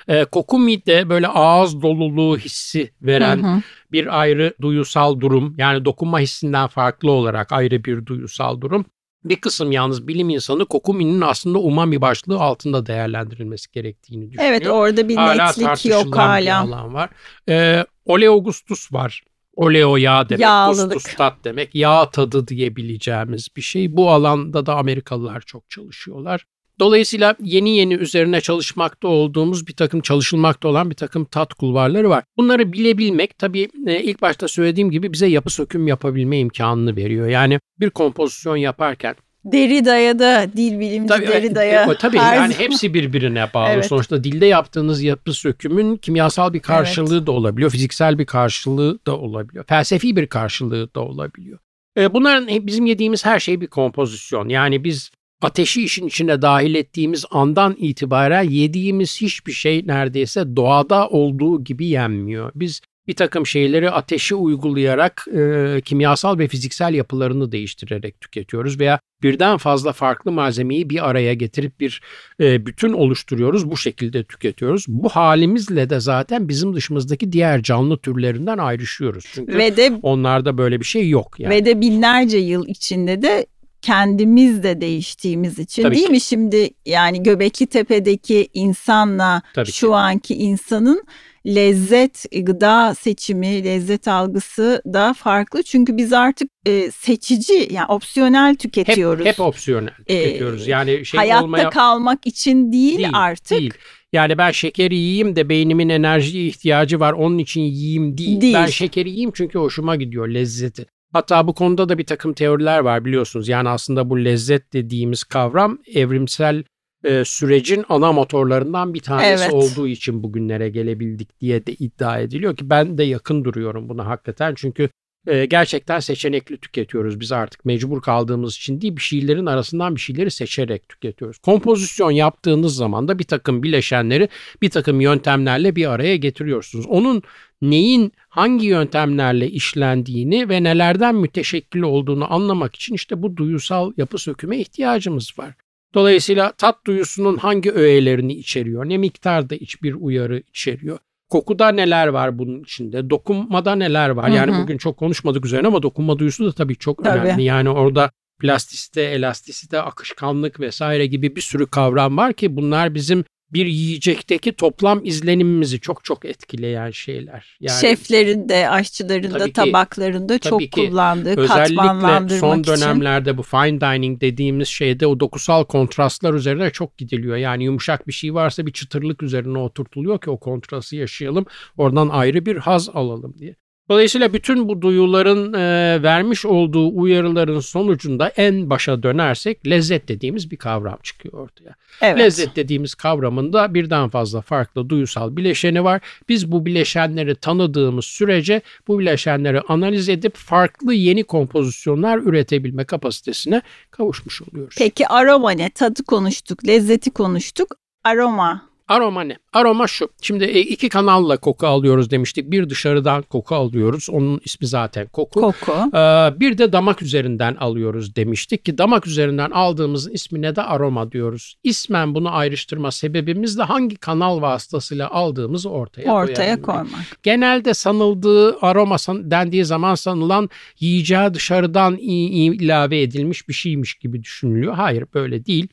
Ee, kokumi de böyle ağız doluluğu hissi veren Hı hı. bir ayrı duyusal durum. Yani dokunma hissinden farklı olarak ayrı bir duyusal durum. Bir kısım yalnız bilim insanı kokuminin aslında umami başlığı altında değerlendirilmesi gerektiğini düşünüyor. Evet orada bir hala netlik yok bir hala. alan var. Ee, oleogustus var. Oleo yağ demek, Yağlılık. gustus tat demek, yağ tadı diyebileceğimiz bir şey. Bu alanda da Amerikalılar çok çalışıyorlar. Dolayısıyla yeni yeni üzerine çalışmakta olduğumuz bir takım çalışılmakta olan bir takım tat kulvarları var. Bunları bilebilmek tabii e, ilk başta söylediğim gibi bize yapı söküm yapabilme imkanını veriyor. Yani bir kompozisyon yaparken Derrida'ya da dil bilimci Tabii, Derrida'ya. e, tabii her yani zaman- <laughs> hepsi birbirine bağlı. Evet. Sonuçta dilde yaptığınız yapı sökümün kimyasal bir karşılığı da olabiliyor, fiziksel bir karşılığı da olabiliyor, felsefi bir karşılığı da olabiliyor. E, bunların bizim yediğimiz her şey bir kompozisyon. Yani biz ateşi işin içine dahil ettiğimiz andan itibaren yediğimiz hiçbir şey neredeyse doğada olduğu gibi yenmiyor. Biz bir takım şeyleri ateşe uygulayarak e, kimyasal ve fiziksel yapılarını değiştirerek tüketiyoruz veya birden fazla farklı malzemeyi bir araya getirip bir e, bütün oluşturuyoruz. Bu şekilde tüketiyoruz. Bu halimizle de zaten bizim dışımızdaki diğer canlı türlerinden ayrışıyoruz. Çünkü Ve de onlarda böyle bir şey yok. Yani. Ve de binlerce yıl içinde de kendimiz de değiştiğimiz için Tabii değil ki. mi şimdi yani Göbekli Tepe'deki insanla Tabii şu ki. anki insanın lezzet gıda seçimi lezzet algısı da farklı çünkü biz artık e, seçici yani opsiyonel hep, tüketiyoruz. hep opsiyonel Ee, tüketiyoruz. Yani şey Hayatta olmaya kalmak için değil, Değil, artık. değil. Yani ben şekeri yiyeyim de beynimin enerjiye ihtiyacı var onun için yiyeyim değil. Değil. Ben şekeri yiyeyim çünkü hoşuma gidiyor lezzeti. Hatta bu konuda da bir takım teoriler var biliyorsunuz. Yani aslında bu lezzet dediğimiz kavram evrimsel e, sürecin ana motorlarından bir tanesi Evet. olduğu için bugünlere gelebildik diye de iddia ediliyor ki ben de yakın duruyorum buna hakikaten. Çünkü e, gerçekten seçenekli tüketiyoruz. Biz artık mecbur kaldığımız için değil bir şeylerin arasından bir şeyleri seçerek tüketiyoruz. Kompozisyon yaptığınız zaman da bir takım bileşenleri bir takım yöntemlerle bir araya getiriyorsunuz. Onun neyin hangi yöntemlerle işlendiğini ve nelerden müteşekkil olduğunu anlamak için işte bu duyusal yapı söküme ihtiyacımız var. Dolayısıyla tat duyusunun hangi öğelerini içeriyor, ne miktarda hiçbir uyarı içeriyor. Kokuda neler var bunun içinde, dokunmada neler var. Hı Yani hı. bugün çok konuşmadık üzerine ama dokunma duyusu da tabii çok Tabii. önemli. Yani orada plastisite, elastisite, akışkanlık vesaire gibi bir sürü kavram var ki bunlar bizim bir yiyecekteki toplam izlenimimizi çok çok etkileyen şeyler. Yani Şeflerin de aşçıların da ki- tabaklarında çok ki kullandığı Özellikle son için. dönemlerde bu fine dining dediğimiz şeyde o dokusal kontrastlar üzerine çok gidiliyor. Yani yumuşak bir şey varsa bir çıtırlık üzerine oturtuluyor ki o kontrastı yaşayalım. Oradan ayrı bir haz alalım diye. Dolayısıyla bütün bu duyuların e, vermiş olduğu uyarıların sonucunda en başa dönersek lezzet dediğimiz bir kavram çıkıyor ortaya. Evet. Lezzet dediğimiz kavramında birden fazla farklı duyusal bileşeni var. Biz bu bileşenleri tanıdığımız sürece bu bileşenleri analiz edip farklı yeni kompozisyonlar üretebilme kapasitesine kavuşmuş oluyoruz. Peki aroma ne? Tadı konuştuk, lezzeti konuştuk. Aroma. Aroma ne? Aroma şu. Şimdi e, iki kanalla koku alıyoruz demiştik. Bir dışarıdan koku alıyoruz. Onun ismi zaten koku. Koku. Ee, bir de damak üzerinden alıyoruz demiştik ki damak üzerinden aldığımızın ismine de aroma diyoruz. İsmen bunu ayrıştırma sebebimiz de hangi kanal vasıtasıyla aldığımızı ortaya, Ortaya koymak. Genelde sanıldığı aroma san- dendiği zaman sanılan yiyeceğe dışarıdan ilave edilmiş bir şeymiş gibi düşünülüyor. Hayır böyle değil.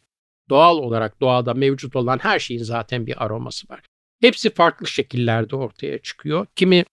Doğal olarak doğada mevcut olan her şeyin zaten bir aroması var. Hepsi farklı şekillerde ortaya çıkıyor. Kimi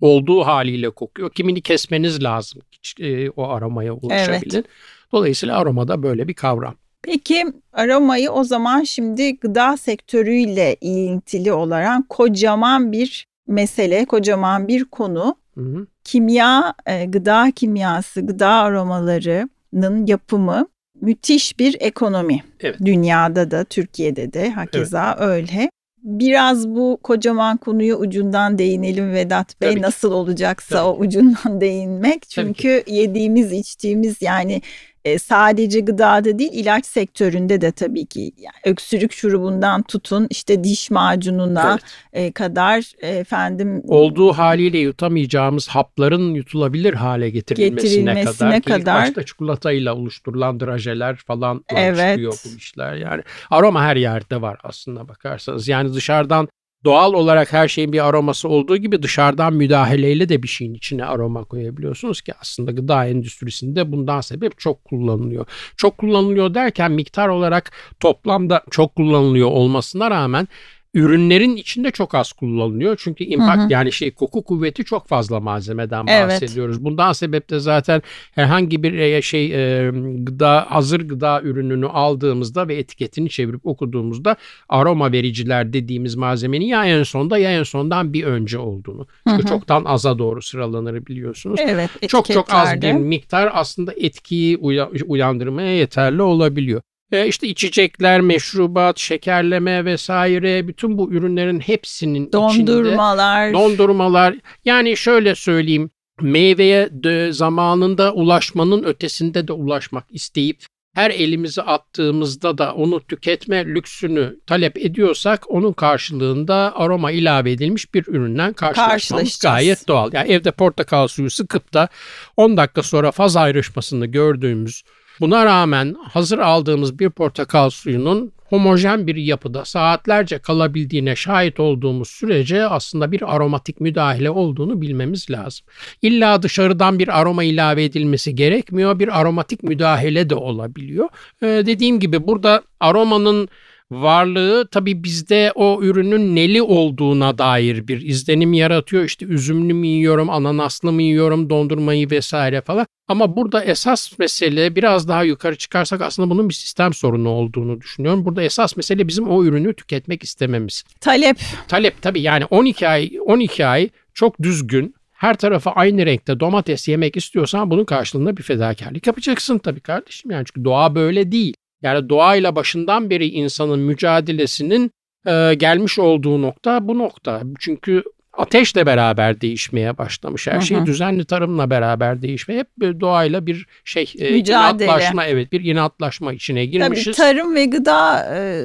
olduğu haliyle kokuyor. Kimini kesmeniz lazım e, o aromaya ulaşabilin. Dolayısıyla aroma da böyle bir kavram. Peki aromayı o zaman şimdi gıda sektörüyle ilintili olarak kocaman bir mesele, kocaman bir konu. Hı hı. Kimya, e, gıda kimyası, gıda aromalarının yapımı müthiş bir ekonomi. Evet. Dünyada da, Türkiye'de de hakeza öyle. biraz bu kocaman konuyu ucundan değinelim Vedat Bey. Tabii Nasıl olacaksa Tabii o ucundan <laughs> değinmek. Çünkü yediğimiz, içtiğimiz yani e, sadece gıdada değil ilaç sektöründe de tabii ki yani öksürük şurubundan tutun işte diş macununa Evet. e, kadar e, efendim Olduğu haliyle yutamayacağımız hapların yutulabilir hale getirilmesine, Getirilmesine kadar. Ki ilk kadar. başta çikolatayla oluşturulan drajeler falan Evet. çıkıyor bu işler. Yani aroma her yerde var aslında bakarsanız. Yani dışarıdan doğal olarak her şeyin bir aroması olduğu gibi dışarıdan müdahaleyle de bir şeyin içine aroma koyabiliyorsunuz ki aslında gıda endüstrisinde bundan sebep çok kullanılıyor. Çok kullanılıyor derken miktar olarak toplamda çok kullanılıyor olmasına rağmen ürünlerin içinde çok az kullanılıyor. Çünkü impact Hı hı. yani şey koku kuvveti çok fazla malzemeden Evet. bahsediyoruz. Bundan sebep de zaten herhangi bir e, şey e, gıda hazır gıda ürününü aldığımızda ve etiketini çevirip okuduğumuzda aroma vericiler dediğimiz malzemenin ya en sonda ya en sondan bir önce olduğunu. Çünkü Hı hı. çoktan aza doğru sıralanır biliyorsunuz. evet Çok çok az bir miktar aslında etkiyi uya- uyandırmaya yeterli olabiliyor. E işte içecekler, meşrubat, şekerleme vesaire bütün bu ürünlerin hepsinin içinde dondurmalar. dondurmalar. Yani şöyle söyleyeyim meyveye de zamanında ulaşmanın ötesinde de ulaşmak isteyip her elimizi attığımızda da onu tüketme lüksünü talep ediyorsak onun karşılığında aroma ilave edilmiş bir üründen karşılaşmamız gayet doğal. Yani evde portakal suyu sıkıp da 10 dakika sonra faz ayrışmasını gördüğümüz buna rağmen hazır aldığımız bir portakal suyunun homojen bir yapıda saatlerce kalabildiğine şahit olduğumuz sürece aslında bir aromatik müdahale olduğunu bilmemiz lazım. İlla dışarıdan bir aroma ilave edilmesi gerekmiyor. Bir aromatik müdahale de olabiliyor. Ee, dediğim gibi burada aromanın varlığı tabii bizde o ürünün neli olduğuna dair bir izlenim yaratıyor. İşte üzümlü mü yiyorum, ananaslı mı yiyorum, dondurmayı vesaire falan. Ama burada esas mesele biraz daha yukarı çıkarsak aslında bunun bir sistem sorunu olduğunu düşünüyorum. Burada esas mesele bizim o ürünü tüketmek istememiz. talep Talep tabii yani 12 ay 12 ay çok düzgün her tarafı aynı renkte domates yemek istiyorsan bunun karşılığında bir fedakarlık yapacaksın tabii kardeşim. Yani çünkü doğa böyle değil. Yani doğayla başından beri insanın mücadelesinin e, gelmiş olduğu nokta bu nokta. Çünkü ateşle beraber değişmeye başlamış. Her Hı şey hı. düzenli tarımla beraber değişme. Hep doğayla bir şey e, Mücadele. inatlaşma evet bir inatlaşma içine Tabii girmişiz. tarım ve gıda e,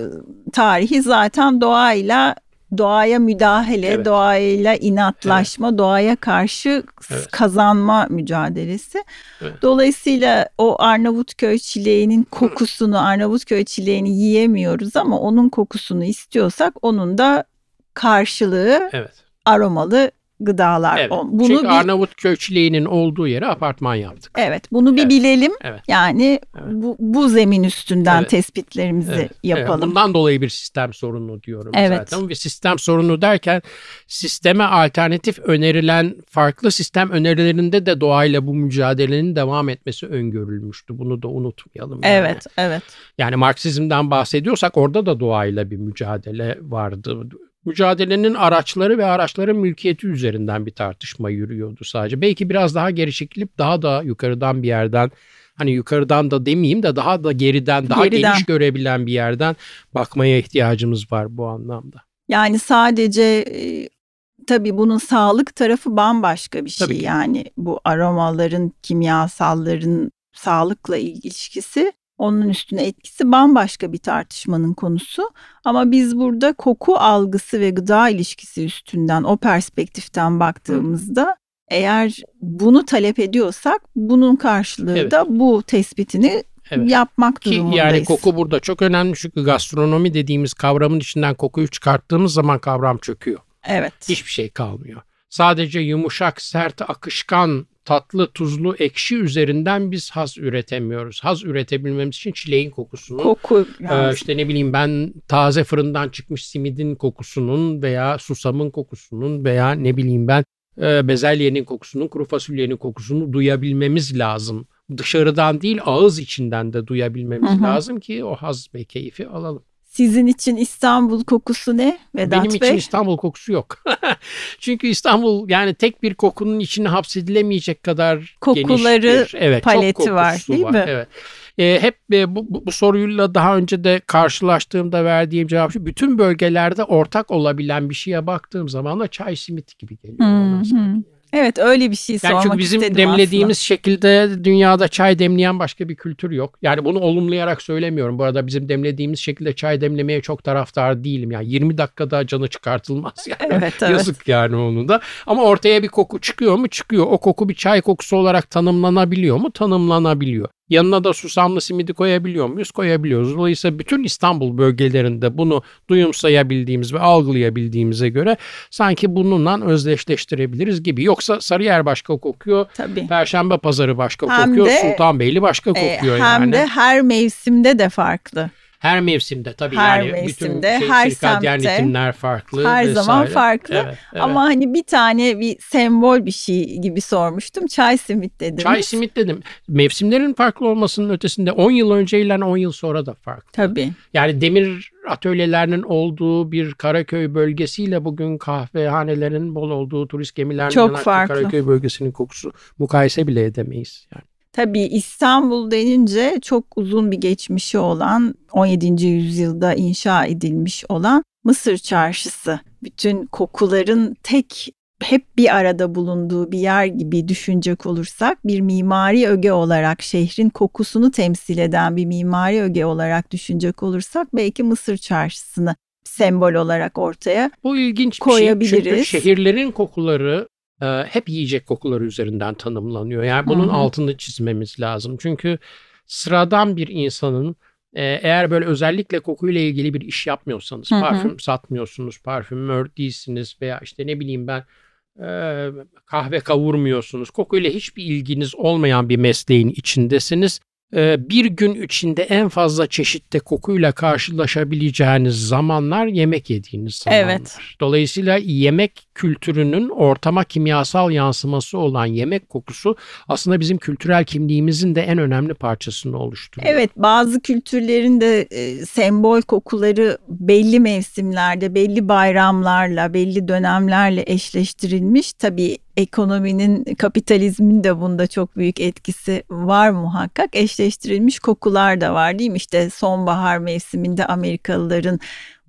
tarihi zaten doğayla doğaya müdahale, Evet. doğayla inatlaşma, doğaya karşı Evet. kazanma mücadelesi. Evet. Dolayısıyla o Arnavutköy çileğinin kokusunu, <clears throat> Arnavutköy çileğini yiyemiyoruz ama onun kokusunu istiyorsak onun da karşılığı Evet. aromalı gıdalar. Evet. Bunu Çünkü bir, Arnavutköy çileğinin olduğu yere apartman yaptık. evet, bunu bir Evet. bilelim. Evet. Yani Evet. bu, bu zemin üstünden Evet. tespitlerimizi Evet, yapalım. evet. Bundan dolayı bir sistem sorunu diyorum Evet. zaten. Ve sistem sorunu derken sisteme alternatif önerilen farklı sistem önerilerinde de doğayla bu mücadelenin devam etmesi öngörülmüştü. Bunu da unutmayalım. yani. Evet, evet. Yani Marksizmden bahsediyorsak orada da doğayla bir mücadele vardı. Mücadelenin araçları ve araçların mülkiyeti üzerinden bir tartışma yürüyordu sadece. Belki biraz daha geri çekilip daha da yukarıdan bir yerden hani yukarıdan da demeyeyim de daha da geriden daha Geriden. geniş görebilen bir yerden bakmaya ihtiyacımız var bu anlamda. Yani sadece e, tabii bunun sağlık tarafı bambaşka bir şey. Tabii. Yani bu aromaların, kimyasalların sağlıkla ilişkisi, onun üstüne etkisi bambaşka bir tartışmanın konusu. Ama biz burada koku algısı ve gıda ilişkisi üstünden o perspektiften baktığımızda eğer bunu talep ediyorsak bunun karşılığı Evet. da bu tespitini Evet. yapmak Ki durumundayız. yani koku burada çok önemli çünkü gastronomi dediğimiz kavramın içinden kokuyu çıkarttığımız zaman kavram çöküyor. Evet. Hiçbir şey kalmıyor. Sadece yumuşak, sert, akışkan, tatlı, tuzlu, ekşi üzerinden biz haz üretemiyoruz. Haz üretebilmemiz için çileğin kokusunun, Koku e, lazım. işte ne bileyim ben taze fırından çıkmış simidin kokusunun veya susamın kokusunun veya ne bileyim ben e, bezelyenin kokusunun, kuru fasulyenin kokusunu duyabilmemiz lazım. Dışarıdan değil ağız içinden de duyabilmemiz Hı hı. lazım ki o haz ve keyfi alalım. Sizin için İstanbul kokusu ne Vedat Benim Bey? için İstanbul kokusu yok. <laughs> Çünkü İstanbul yani tek bir kokunun içine hapsedilemeyecek kadar Kokuları evet, paleti var, değil var. mi? Evet. E, hep e, bu, bu, bu soruyla daha önce de karşılaştığımda verdiğim cevap şu. Bütün bölgelerde ortak olabilen bir şeye baktığım zaman da çay simit gibi geliyor Hı hı. Evet öyle bir şey Yani sormak çünkü bizim demlediğimiz şekilde dünyada çay demleyen başka bir kültür yok. Yani bunu olumlayarak söylemiyorum. Bu arada bizim demlediğimiz şekilde çay demlemeye çok taraftar değilim. Yani 20 dakikada canı çıkartılmaz yani. aslında. Evet <laughs> evet. Yazık yani onun da. Ama ortaya bir koku çıkıyor mu? Çıkıyor. O koku bir çay kokusu olarak tanımlanabiliyor mu? Tanımlanabiliyor. Yanına da susamlı simidi koyabiliyor muyuz? Koyabiliyoruz. Dolayısıyla bütün İstanbul bölgelerinde bunu duyumsayabildiğimiz ve algılayabildiğimize göre sanki bununla özdeşleştirebiliriz gibi. Yoksa Sarıyer başka kokuyor. Tabii. Perşembe pazarı başka Hem kokuyor. de, Sultanbeyli başka Ee, kokuyor hem yani. de her mevsimde de farklı. Her mevsimde tabii Her yani mevsimde, bütün şey, her semtte, ritimler farklı. her vesaire. zaman farklı. Evet, evet. Ama hani bir tane bir sembol bir şey gibi sormuştum. Çay simit dediniz. Çay simit dedim. Mevsimlerin farklı olmasının ötesinde 10 yıl önceyle 10 yıl sonra da farklı. Tabii. Yani demir atölyelerinin olduğu bir Karaköy bölgesiyle bugün kahvehanelerin bol olduğu turist gemilerinin Çok farklı. Karaköy bölgesinin kokusu mukayese bile edemeyiz. Yani. Tabii İstanbul denince çok uzun bir geçmişi olan 17. yüzyılda inşa edilmiş olan Mısır Çarşısı. Bütün kokuların tek hep bir arada bulunduğu bir yer gibi düşünecek olursak bir mimari öge olarak şehrin kokusunu temsil eden bir mimari öge olarak düşünecek olursak belki Mısır Çarşısı'nı sembol olarak ortaya Bu ilginç bir şey. Çünkü şehirlerin kokuları e, hep yiyecek kokuları üzerinden tanımlanıyor. Yani bunun Hı hı. altını çizmemiz lazım. Çünkü sıradan bir insanın e, eğer böyle özellikle kokuyla ilgili bir iş yapmıyorsanız, Hı hı. parfüm satmıyorsunuz, parfümör değilsiniz veya işte ne bileyim ben kahve kavurmuyorsunuz, kokuyla hiçbir ilginiz olmayan bir mesleğin içindesiniz. E, bir gün içinde en fazla çeşitte kokuyla karşılaşabileceğiniz zamanlar yemek yediğiniz zamanlar. Evet. Dolayısıyla yemek kültürünün ortama kimyasal yansıması olan yemek kokusu aslında bizim kültürel kimliğimizin de en önemli parçasını oluşturuyor. Evet bazı kültürlerin de e, sembol kokuları belli mevsimlerde, belli bayramlarla, belli dönemlerle eşleştirilmiş. Tabii ekonominin, kapitalizmin de bunda çok büyük etkisi var muhakkak. Eşleştirilmiş kokular da var değil mi? İşte sonbahar mevsiminde Amerikalıların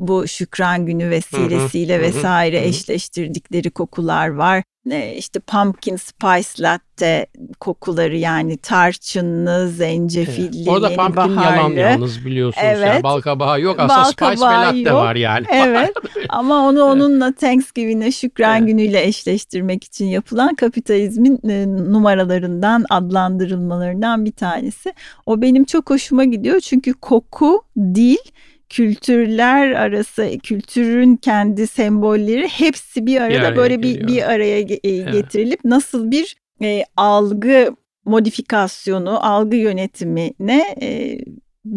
bu Şükran Günü vesilesiyle Hı hı, vesaire hı eşleştirdikleri kokular var. E, işte pumpkin spice latte kokuları yani tarçınlı, zencefilli, Evet. Orada pumpkin yalan baharlı. yalnız biliyorsunuz. Evet. Yani bal kabağı yok. Aslında Bal spice ve latte yok. var yani. Evet <laughs> ama onu onunla Thanksgiving'e Şükran Evet. Günü'yle eşleştirmek için yapılan kapitalizmin e, numaralarından adlandırılmalarından bir tanesi. O benim çok hoşuma gidiyor çünkü koku, dil, kültürler arası kültürün kendi sembolleri hepsi bir arada araya böyle bir geliyor. bir araya ge- e, getirilip nasıl bir e, algı modifikasyonu, algı yönetimine e,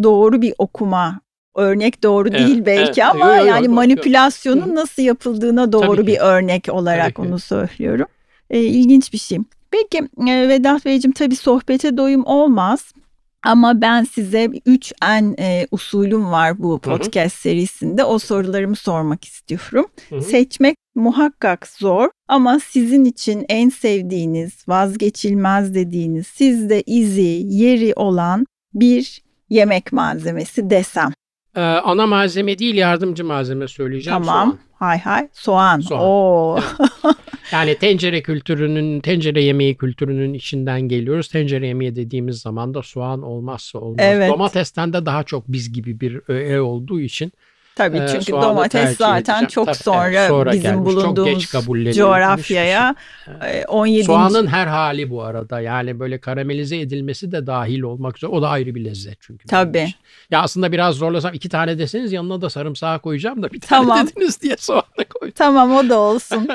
doğru bir okuma örnek doğru Evet, değil belki evet. ama Yo, yo, yo, yani yok, manipülasyonun yok. nasıl yapıldığına doğru Tabii bir ki. örnek olarak Tabii ki. onu söylüyorum. E, ilginç bir şey. Peki e, Vedat Beyciğim tabii sohbete doyum olmaz. Ama ben size 3 en e, usulüm var bu podcast serisinde. O sorularımı sormak istiyorum. Hı hı. Seçmek muhakkak zor ama sizin için en sevdiğiniz, vazgeçilmez dediğiniz, sizde izi, yeri olan bir yemek malzemesi desem. Ee, ana malzeme değil yardımcı malzeme söyleyeceğim. tamam. soğan. Hay hay. Soğan. Soğan. Oo. <laughs> Yani tencere kültürünün, tencere yemeği kültürünün içinden geliyoruz. Tencere yemeği dediğimiz zaman da soğan olmazsa olmaz. Evet. Domatesten de daha çok biz gibi bir öğe olduğu için Tabii Ee, çünkü domates zaten edeceğim. çok Tabii, sonra, evet, sonra bizim gelmiş, çok bulunduğumuz geç kabullenilmiş coğrafyaya bir şey. e, 17. Soğanın her hali bu arada yani böyle karamelize edilmesi de dahil olmak üzere o da ayrı bir lezzet çünkü. Tabii. Ya aslında biraz zorlasam iki tane deseniz yanına da sarımsağı koyacağım da bir tane Tamam. dediniz diye soğanı koydum. Tamam o da olsun.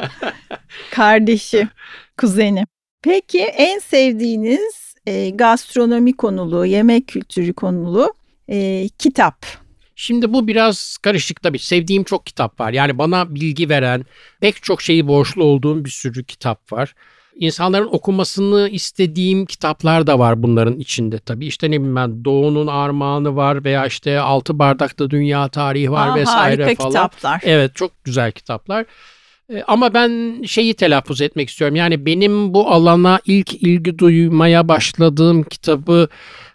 <laughs> Kardeşi, kuzeni. Peki en sevdiğiniz e, gastronomi konulu, yemek kültürü konulu e, kitap. Şimdi bu biraz karışık tabii. Sevdiğim çok kitap var. Yani bana bilgi veren, pek çok şeyi borçlu olduğum bir sürü kitap var. insanların okumasını istediğim kitaplar da var bunların içinde tabii. İşte ne bileyim ben Doğu'nun Armağanı var veya işte Altı Bardak'ta Dünya Tarihi var Aa, vesaire harika falan. kitaplar. Evet çok güzel kitaplar. E, Ama ben şeyi telaffuz etmek istiyorum. Yani benim bu alana ilk ilgi duymaya başladığım kitabı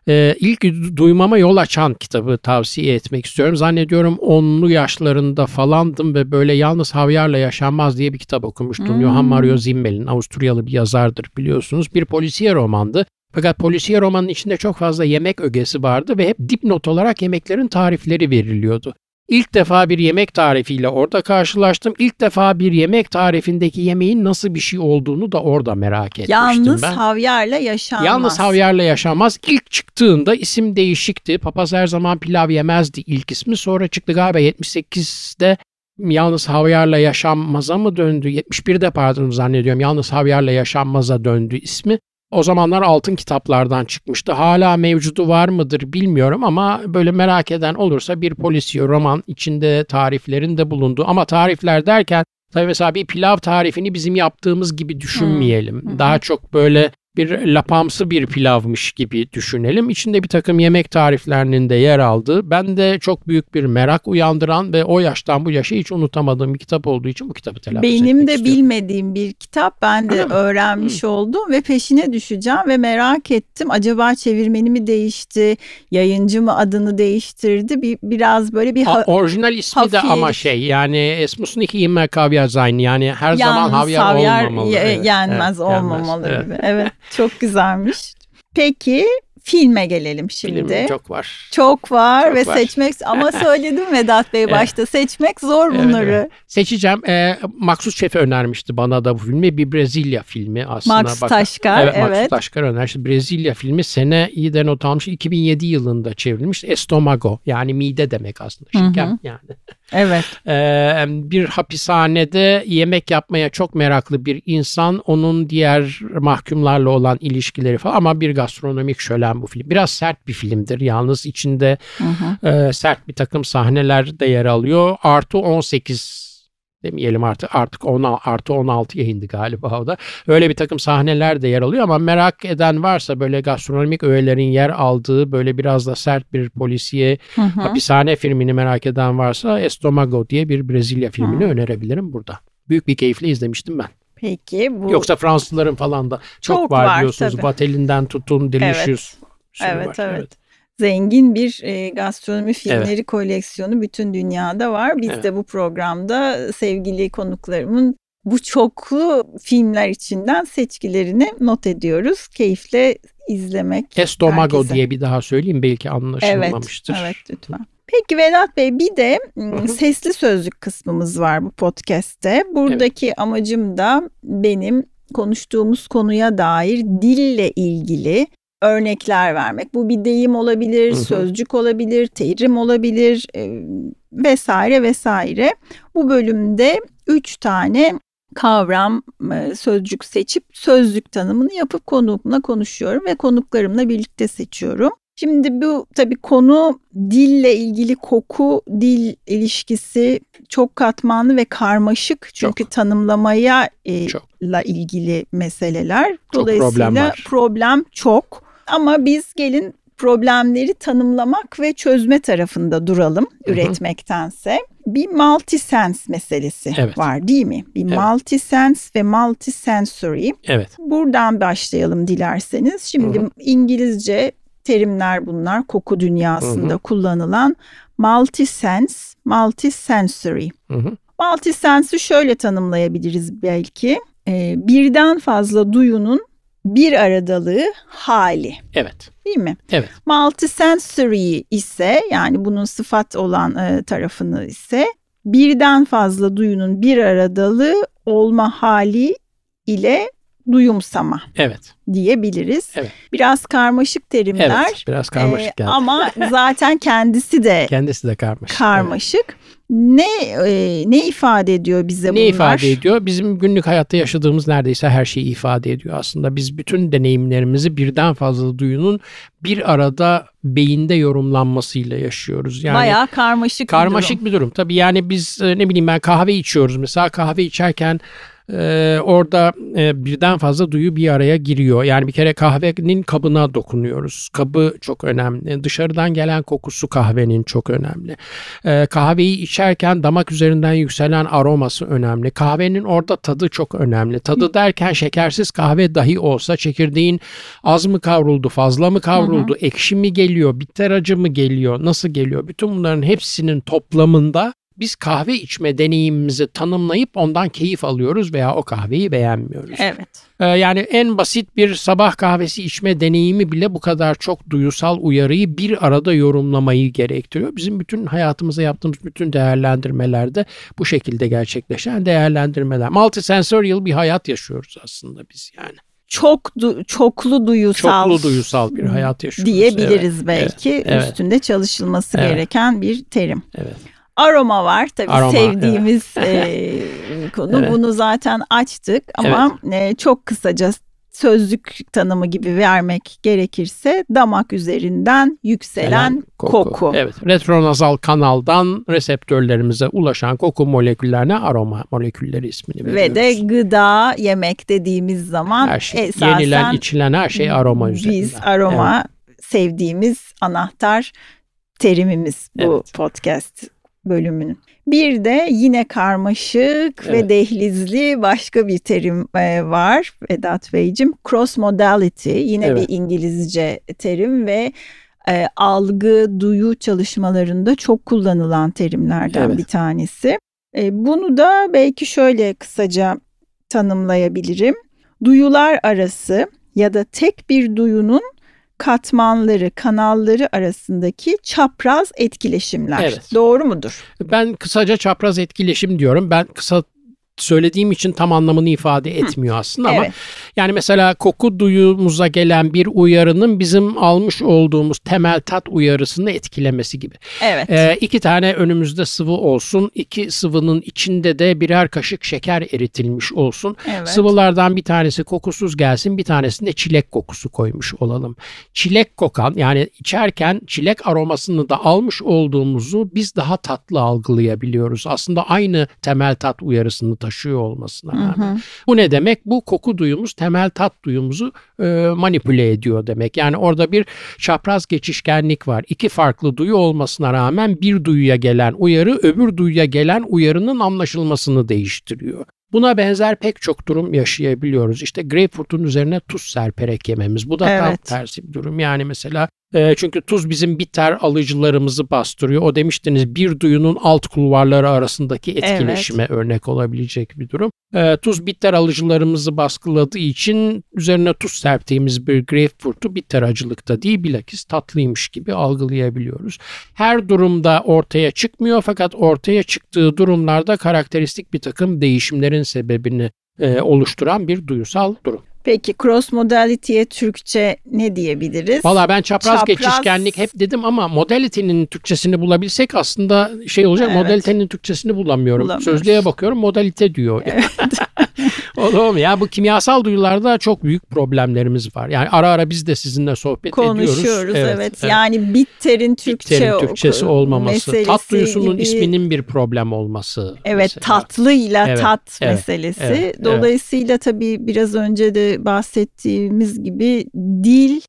e, ilk duymama yol açan kitabı tavsiye etmek istiyorum. Zannediyorum onlu yaşlarında falandım ve böyle Yalnız Havyarla Yaşanmaz diye bir kitap okumuştum. Hmm. Johann Mario Zimmel'in Avusturyalı bir yazardır biliyorsunuz. Bir polisiye romandı. Fakat polisiye romanın içinde çok fazla yemek ögesi vardı ve hep dipnot olarak yemeklerin tarifleri veriliyordu. İlk defa bir yemek tarifiyle orada karşılaştım. İlk defa bir yemek tarifindeki yemeğin nasıl bir şey olduğunu da orada merak etmiştim Yalnız ben. havyarla yaşanmaz. Yalnız havyarla yaşamaz. İlk çıktığında isim değişikti. Papaz her zaman pilav yemezdi ilk ismi. Sonra çıktı galiba 78'de Yalnız Havyarla Yaşanmaz'a mı döndü? 71'de pardon zannediyorum. Yalnız Havyarla Yaşanmaz'a döndü ismi. O zamanlar altın kitaplardan çıkmıştı. Hala mevcudu var mıdır bilmiyorum ama böyle merak eden olursa bir polisiye roman içinde tariflerin de bulunduğu ama tarifler derken tabii mesela bir pilav tarifini bizim yaptığımız gibi düşünmeyelim. Hmm, hı hı. Daha çok böyle bir lapamsı bir pilavmış gibi düşünelim. İçinde bir takım yemek tariflerinin de yer aldığı, ben de çok büyük bir merak uyandıran ve o yaştan bu yaşa hiç unutamadığım bir kitap olduğu için bu kitabı telaffuz Benim de istiyorum. bilmediğim bir kitap. Ben de Öyle mi? öğrenmiş oldum ve peşine düşeceğim ve merak ettim. Acaba çevirmeni mi değişti? Yayıncı mı adını değiştirdi? Bir, biraz böyle bir ha- orijinal ismi de hafif. ama şey yani es muss nicht immer Kaviar sein yani her zaman yalnız havyar, havyar olmamalı. ye- Evet, yenmez evet, olmamalı yenmez. gibi. Evet çok güzelmiş. Peki filme gelelim şimdi. Film çok var. Çok var Çok ve var. seçmek ama <laughs> söyledim Vedat Bey Evet. başta seçmek zor Evet, bunları. evet. Seçeceğim. Ee, Maksut Şefi önermişti bana da bu filmi. Bir Brezilya filmi aslında. Max Bak- Taşkar, Evet, evet. Maksut Taşkar önermişti. Brezilya filmi sene iyi de not almış. 2007 yılında çevrilmiş. Estomago yani mide demek aslında. Şeker yani. Evet. Ee, bir hapishanede yemek yapmaya çok meraklı bir insan. Onun diğer mahkumlarla olan ilişkileri falan ama bir gastronomik şölen bu film. Biraz sert bir filmdir. Yalnız içinde Hı hı. e, sert bir takım sahneler de yer alıyor. Artı 18 demeyelim artık artık 10 artı 16 yayındı galiba o da. Öyle bir takım sahneler de yer alıyor ama merak eden varsa böyle gastronomik öğelerin yer aldığı böyle biraz da sert bir polisiye Hı hı. hapishane filmini merak eden varsa Estomago diye bir Brezilya filmini Hı. önerebilirim burada. Büyük bir keyifle izlemiştim ben. Peki bu Yoksa Fransızların falan da çok, Çok var, var, diyorsunuz. tabii. Vatelinden tutun Delicious. sürü Evet, var. evet. Zengin bir e, gastronomi filmleri koleksiyonu bütün dünyada var. Biz Evet. de bu programda sevgili konuklarımın bu çoklu filmler içinden seçkilerini not ediyoruz. Keyifle izlemek. Estomago herkese. diye bir daha söyleyeyim belki Evet, anlaşılmamıştır. evet lütfen. Peki Vedat Bey bir de sesli sözlük kısmımız var bu podcast'te. Buradaki amacım da benim konuştuğumuz konuya dair dille ilgili örnekler vermek. Bu bir deyim olabilir, Hı hı. sözcük olabilir, terim olabilir e, vesaire vesaire. Bu bölümde üç tane kavram, e, sözcük seçip sözlük tanımını yapıp konuğumla konuşuyorum ve konuklarımla birlikte seçiyorum. Şimdi bu tabii konu dille ilgili koku dil ilişkisi çok katmanlı ve karmaşık çünkü Çok. tanımlamaya e, Çok. la ilgili meseleler. Çok Dolayısıyla problem var. problem çok. Ama biz gelin problemleri tanımlamak ve çözme tarafında duralım hı. üretmektense. Bir multisense meselesi Evet. var değil mi? Bir Evet. multisense ve multisensory. Evet. Buradan başlayalım dilerseniz. Şimdi Hı hı. İngilizce terimler bunlar koku dünyasında Hı hı. kullanılan multisense, multisensory. Hı hı. Multisense'i şöyle tanımlayabiliriz belki. Ee, birden fazla duyunun bir aradalığı hali Evet. değil mi? Evet. Multisensory ise yani bunun sıfat olan e, tarafını ise birden fazla duyunun bir aradalığı olma hali ile duyumsama Evet. diyebiliriz. Evet. Biraz karmaşık terimler. Evet. Biraz karmaşık e, geldi. ama zaten kendisi de <laughs> Kendisi de karmaşık. karmaşık. Ne e, ne ifade ediyor bize Ne bunlar? ifade ediyor? Bizim günlük hayatta yaşadığımız neredeyse her şeyi ifade ediyor aslında. Biz bütün deneyimlerimizi birden fazla duyunun bir arada beyinde yorumlanmasıyla yaşıyoruz. Yani Bayağı karmaşık bir durum. karmaşık bir durum. Tabii yani biz e, ne bileyim ben kahve içiyoruz. Mesela kahve içerken Ee, orada e, birden fazla duyu bir araya giriyor. Yani bir kere kahvenin kabına dokunuyoruz. Kabı çok önemli. Dışarıdan gelen kokusu kahvenin çok önemli. Ee, kahveyi içerken damak üzerinden yükselen aroması önemli. Kahvenin orada tadı çok önemli. Tadı derken şekersiz kahve dahi olsa çekirdeğin az mı kavruldu, fazla mı kavruldu, hı hı. ekşi mi geliyor, bitter acı mı geliyor, nasıl geliyor? Bütün bunların hepsinin toplamında biz kahve içme deneyimimizi tanımlayıp ondan keyif alıyoruz veya o kahveyi beğenmiyoruz. Evet. Ee, yani en basit bir sabah kahvesi içme deneyimi bile bu kadar çok duyusal uyarıyı bir arada yorumlamayı gerektiriyor. Bizim bütün hayatımızda yaptığımız bütün değerlendirmelerde bu şekilde gerçekleşen değerlendirmeler. Multisensorial bir hayat yaşıyoruz aslında biz yani çok du- çoklu duyusal çoklu duyusal bir hayat yaşıyoruz diyebiliriz evet, belki evet, üstünde çalışılması evet. gereken bir terim. Evet. Aroma var tabii Aroma, sevdiğimiz <laughs> evet. e, konu. Evet. Bunu zaten açtık ama evet. e, çok kısaca sözlük tanımı gibi vermek gerekirse damak üzerinden yükselen koku. koku. Evet, retronazal kanaldan reseptörlerimize ulaşan koku moleküllerine aroma molekülleri ismini veriyoruz. Ve de gıda, yemek dediğimiz zaman her şey, esasen yenilen, içilen her şey aroma üzerinden. Biz aroma evet. sevdiğimiz anahtar terimimiz bu evet. podcast bölümünün. Bir de yine karmaşık evet. ve dehlizli başka bir terim e, var Vedat Beyciğim. Cross modality yine evet. bir İngilizce terim ve e, algı, duyu çalışmalarında çok kullanılan terimlerden evet. bir tanesi. E, bunu da belki şöyle kısaca tanımlayabilirim. Duyular arası ya da tek bir duyunun katmanları, kanalları arasındaki çapraz etkileşimler. Evet. Doğru mudur? Ben kısaca çapraz etkileşim diyorum. Ben kısa söylediğim için tam anlamını ifade etmiyor aslında ama evet. yani mesela koku duyumuza gelen bir uyarının bizim almış olduğumuz temel tat uyarısını etkilemesi gibi. Evet. Ee, iki tane önümüzde sıvı olsun. iki sıvının içinde de birer kaşık şeker eritilmiş olsun. Evet. Sıvılardan bir tanesi kokusuz gelsin bir tanesinde çilek kokusu koymuş olalım. Çilek kokan yani içerken çilek aromasını da almış olduğumuzu biz daha tatlı algılayabiliyoruz. Aslında aynı temel tat uyarısını taşıyor olmasına rağmen. Hı hı. Bu ne demek? Bu koku duyumuz temel tat duyumuzu e, manipüle ediyor demek. Yani orada bir çapraz geçişkenlik var. İki farklı duyu olmasına rağmen bir duyuya gelen uyarı öbür duyuya gelen uyarının anlaşılmasını değiştiriyor. Buna benzer pek çok durum yaşayabiliyoruz. İşte greyfurtun üzerine tuz serperek yememiz. Bu da evet. tam tersi bir durum. Yani mesela e, çünkü tuz bizim bitter alıcılarımızı bastırıyor. O demiştiniz bir duyunun alt kulvarları arasındaki etkileşime evet. örnek olabilecek bir durum. E, tuz bitter alıcılarımızı baskıladığı için üzerine tuz serptiğimiz bir greyfurtu bitter acılıkta değil bilakis tatlıymış gibi algılayabiliyoruz. Her durumda ortaya çıkmıyor fakat ortaya çıktığı durumlarda karakteristik bir takım değişimlerin sebebini e, oluşturan bir duyusal durum. Peki cross modality'ye Türkçe ne diyebiliriz? Valla ben çapraz, çapraz geçişkenlik hep dedim ama modality'nin Türkçesini bulabilsek aslında şey olacak. Evet. Modality'nin Türkçesini bulamıyorum. Sözlüğe bakıyorum modalite diyor. Evet. <laughs> Olur ya bu kimyasal duyularda çok büyük problemlerimiz var. Yani ara ara biz de sizinle sohbet Konuşuyoruz, ediyoruz. Konuşuyoruz evet, evet. evet. Yani bitterin Türkçe bitterin Türkçesi olmaması, tat duyusunun gibi... isminin bir problem olması. Evet, mesela. tatlıyla evet, tat evet, meselesi. Evet, Dolayısıyla evet. tabii biraz önce de bahsettiğimiz gibi dil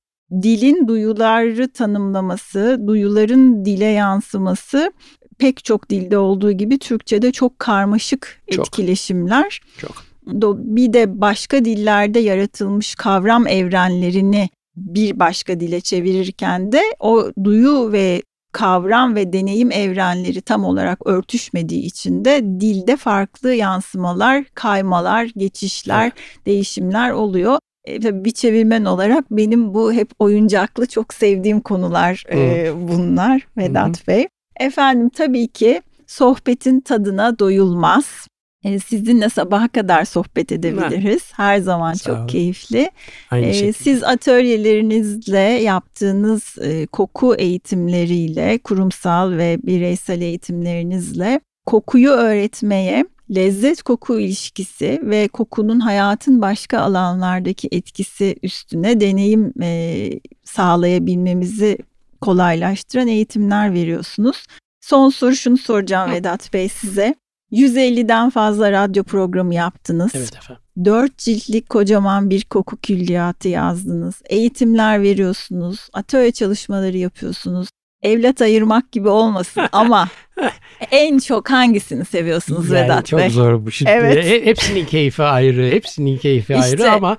dilin duyuları tanımlaması, duyuların dile yansıması pek çok dilde olduğu gibi Türkçe'de çok karmaşık çok, etkileşimler. Çok. Bir de başka dillerde yaratılmış kavram evrenlerini bir başka dile çevirirken de o duyu ve kavram ve deneyim evrenleri tam olarak örtüşmediği için de dilde farklı yansımalar, kaymalar, geçişler, evet. değişimler oluyor. E, tabii bir çevirmen olarak benim bu hep oyuncaklı çok sevdiğim konular e, bunlar Vedat Hı. Bey. Efendim tabii ki sohbetin tadına doyulmaz. E, sizinle sabaha kadar sohbet edebiliriz. Her zaman Sağ çok olun. keyifli. Aynı ee, siz atölyelerinizle yaptığınız e, koku eğitimleriyle, kurumsal ve bireysel eğitimlerinizle kokuyu öğretmeye, lezzet koku ilişkisi ve kokunun hayatın başka alanlardaki etkisi üstüne deneyim e, sağlayabilmemizi kolaylaştıran eğitimler veriyorsunuz. Son soru şunu soracağım Vedat Bey size. 150'den fazla radyo programı yaptınız. Evet efendim. 4 ciltlik kocaman bir koku külliyatı yazdınız. Eğitimler veriyorsunuz. Atölye çalışmaları yapıyorsunuz. Evlat ayırmak gibi olmasın <laughs> ama <laughs> en çok hangisini seviyorsunuz Yani Vedat çok Bey? zor bu şimdi. Evet. He- Hepsinin keyfi ayrı, hepsinin keyfi İşte. ayrı ama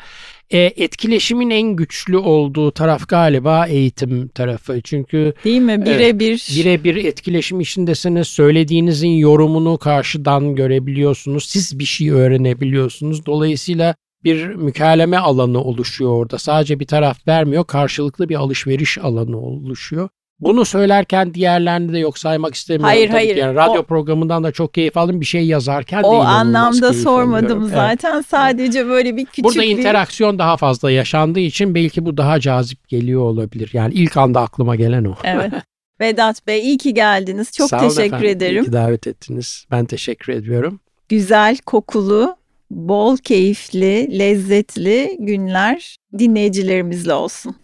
e, etkileşimin en güçlü olduğu taraf galiba eğitim tarafı. Çünkü Değil mi? Birebir. birebir etkileşim içindesiniz. Söylediğinizin yorumunu karşıdan görebiliyorsunuz. Siz bir şey öğrenebiliyorsunuz. Dolayısıyla bir mükaleme alanı oluşuyor orada. Sadece bir taraf vermiyor, karşılıklı bir alışveriş alanı oluşuyor. Bunu söylerken diğerlerini de yok saymak istemiyorum. Hayır, tabii hayır. Yani radyo O- programından da çok keyif aldım. Bir şey yazarken de o anlamda sormadım alıyorum. Evet. zaten. Sadece böyle bir küçük Burada bir... interaksiyon daha fazla yaşandığı için belki bu daha cazip geliyor olabilir. Yani ilk anda aklıma gelen o. Evet. <laughs> Vedat Bey iyi ki geldiniz. Çok Sağ teşekkür efendim. İyi ederim. ki davet ettiniz. Ben teşekkür ediyorum. Güzel, kokulu, bol keyifli, lezzetli günler dinleyicilerimizle olsun.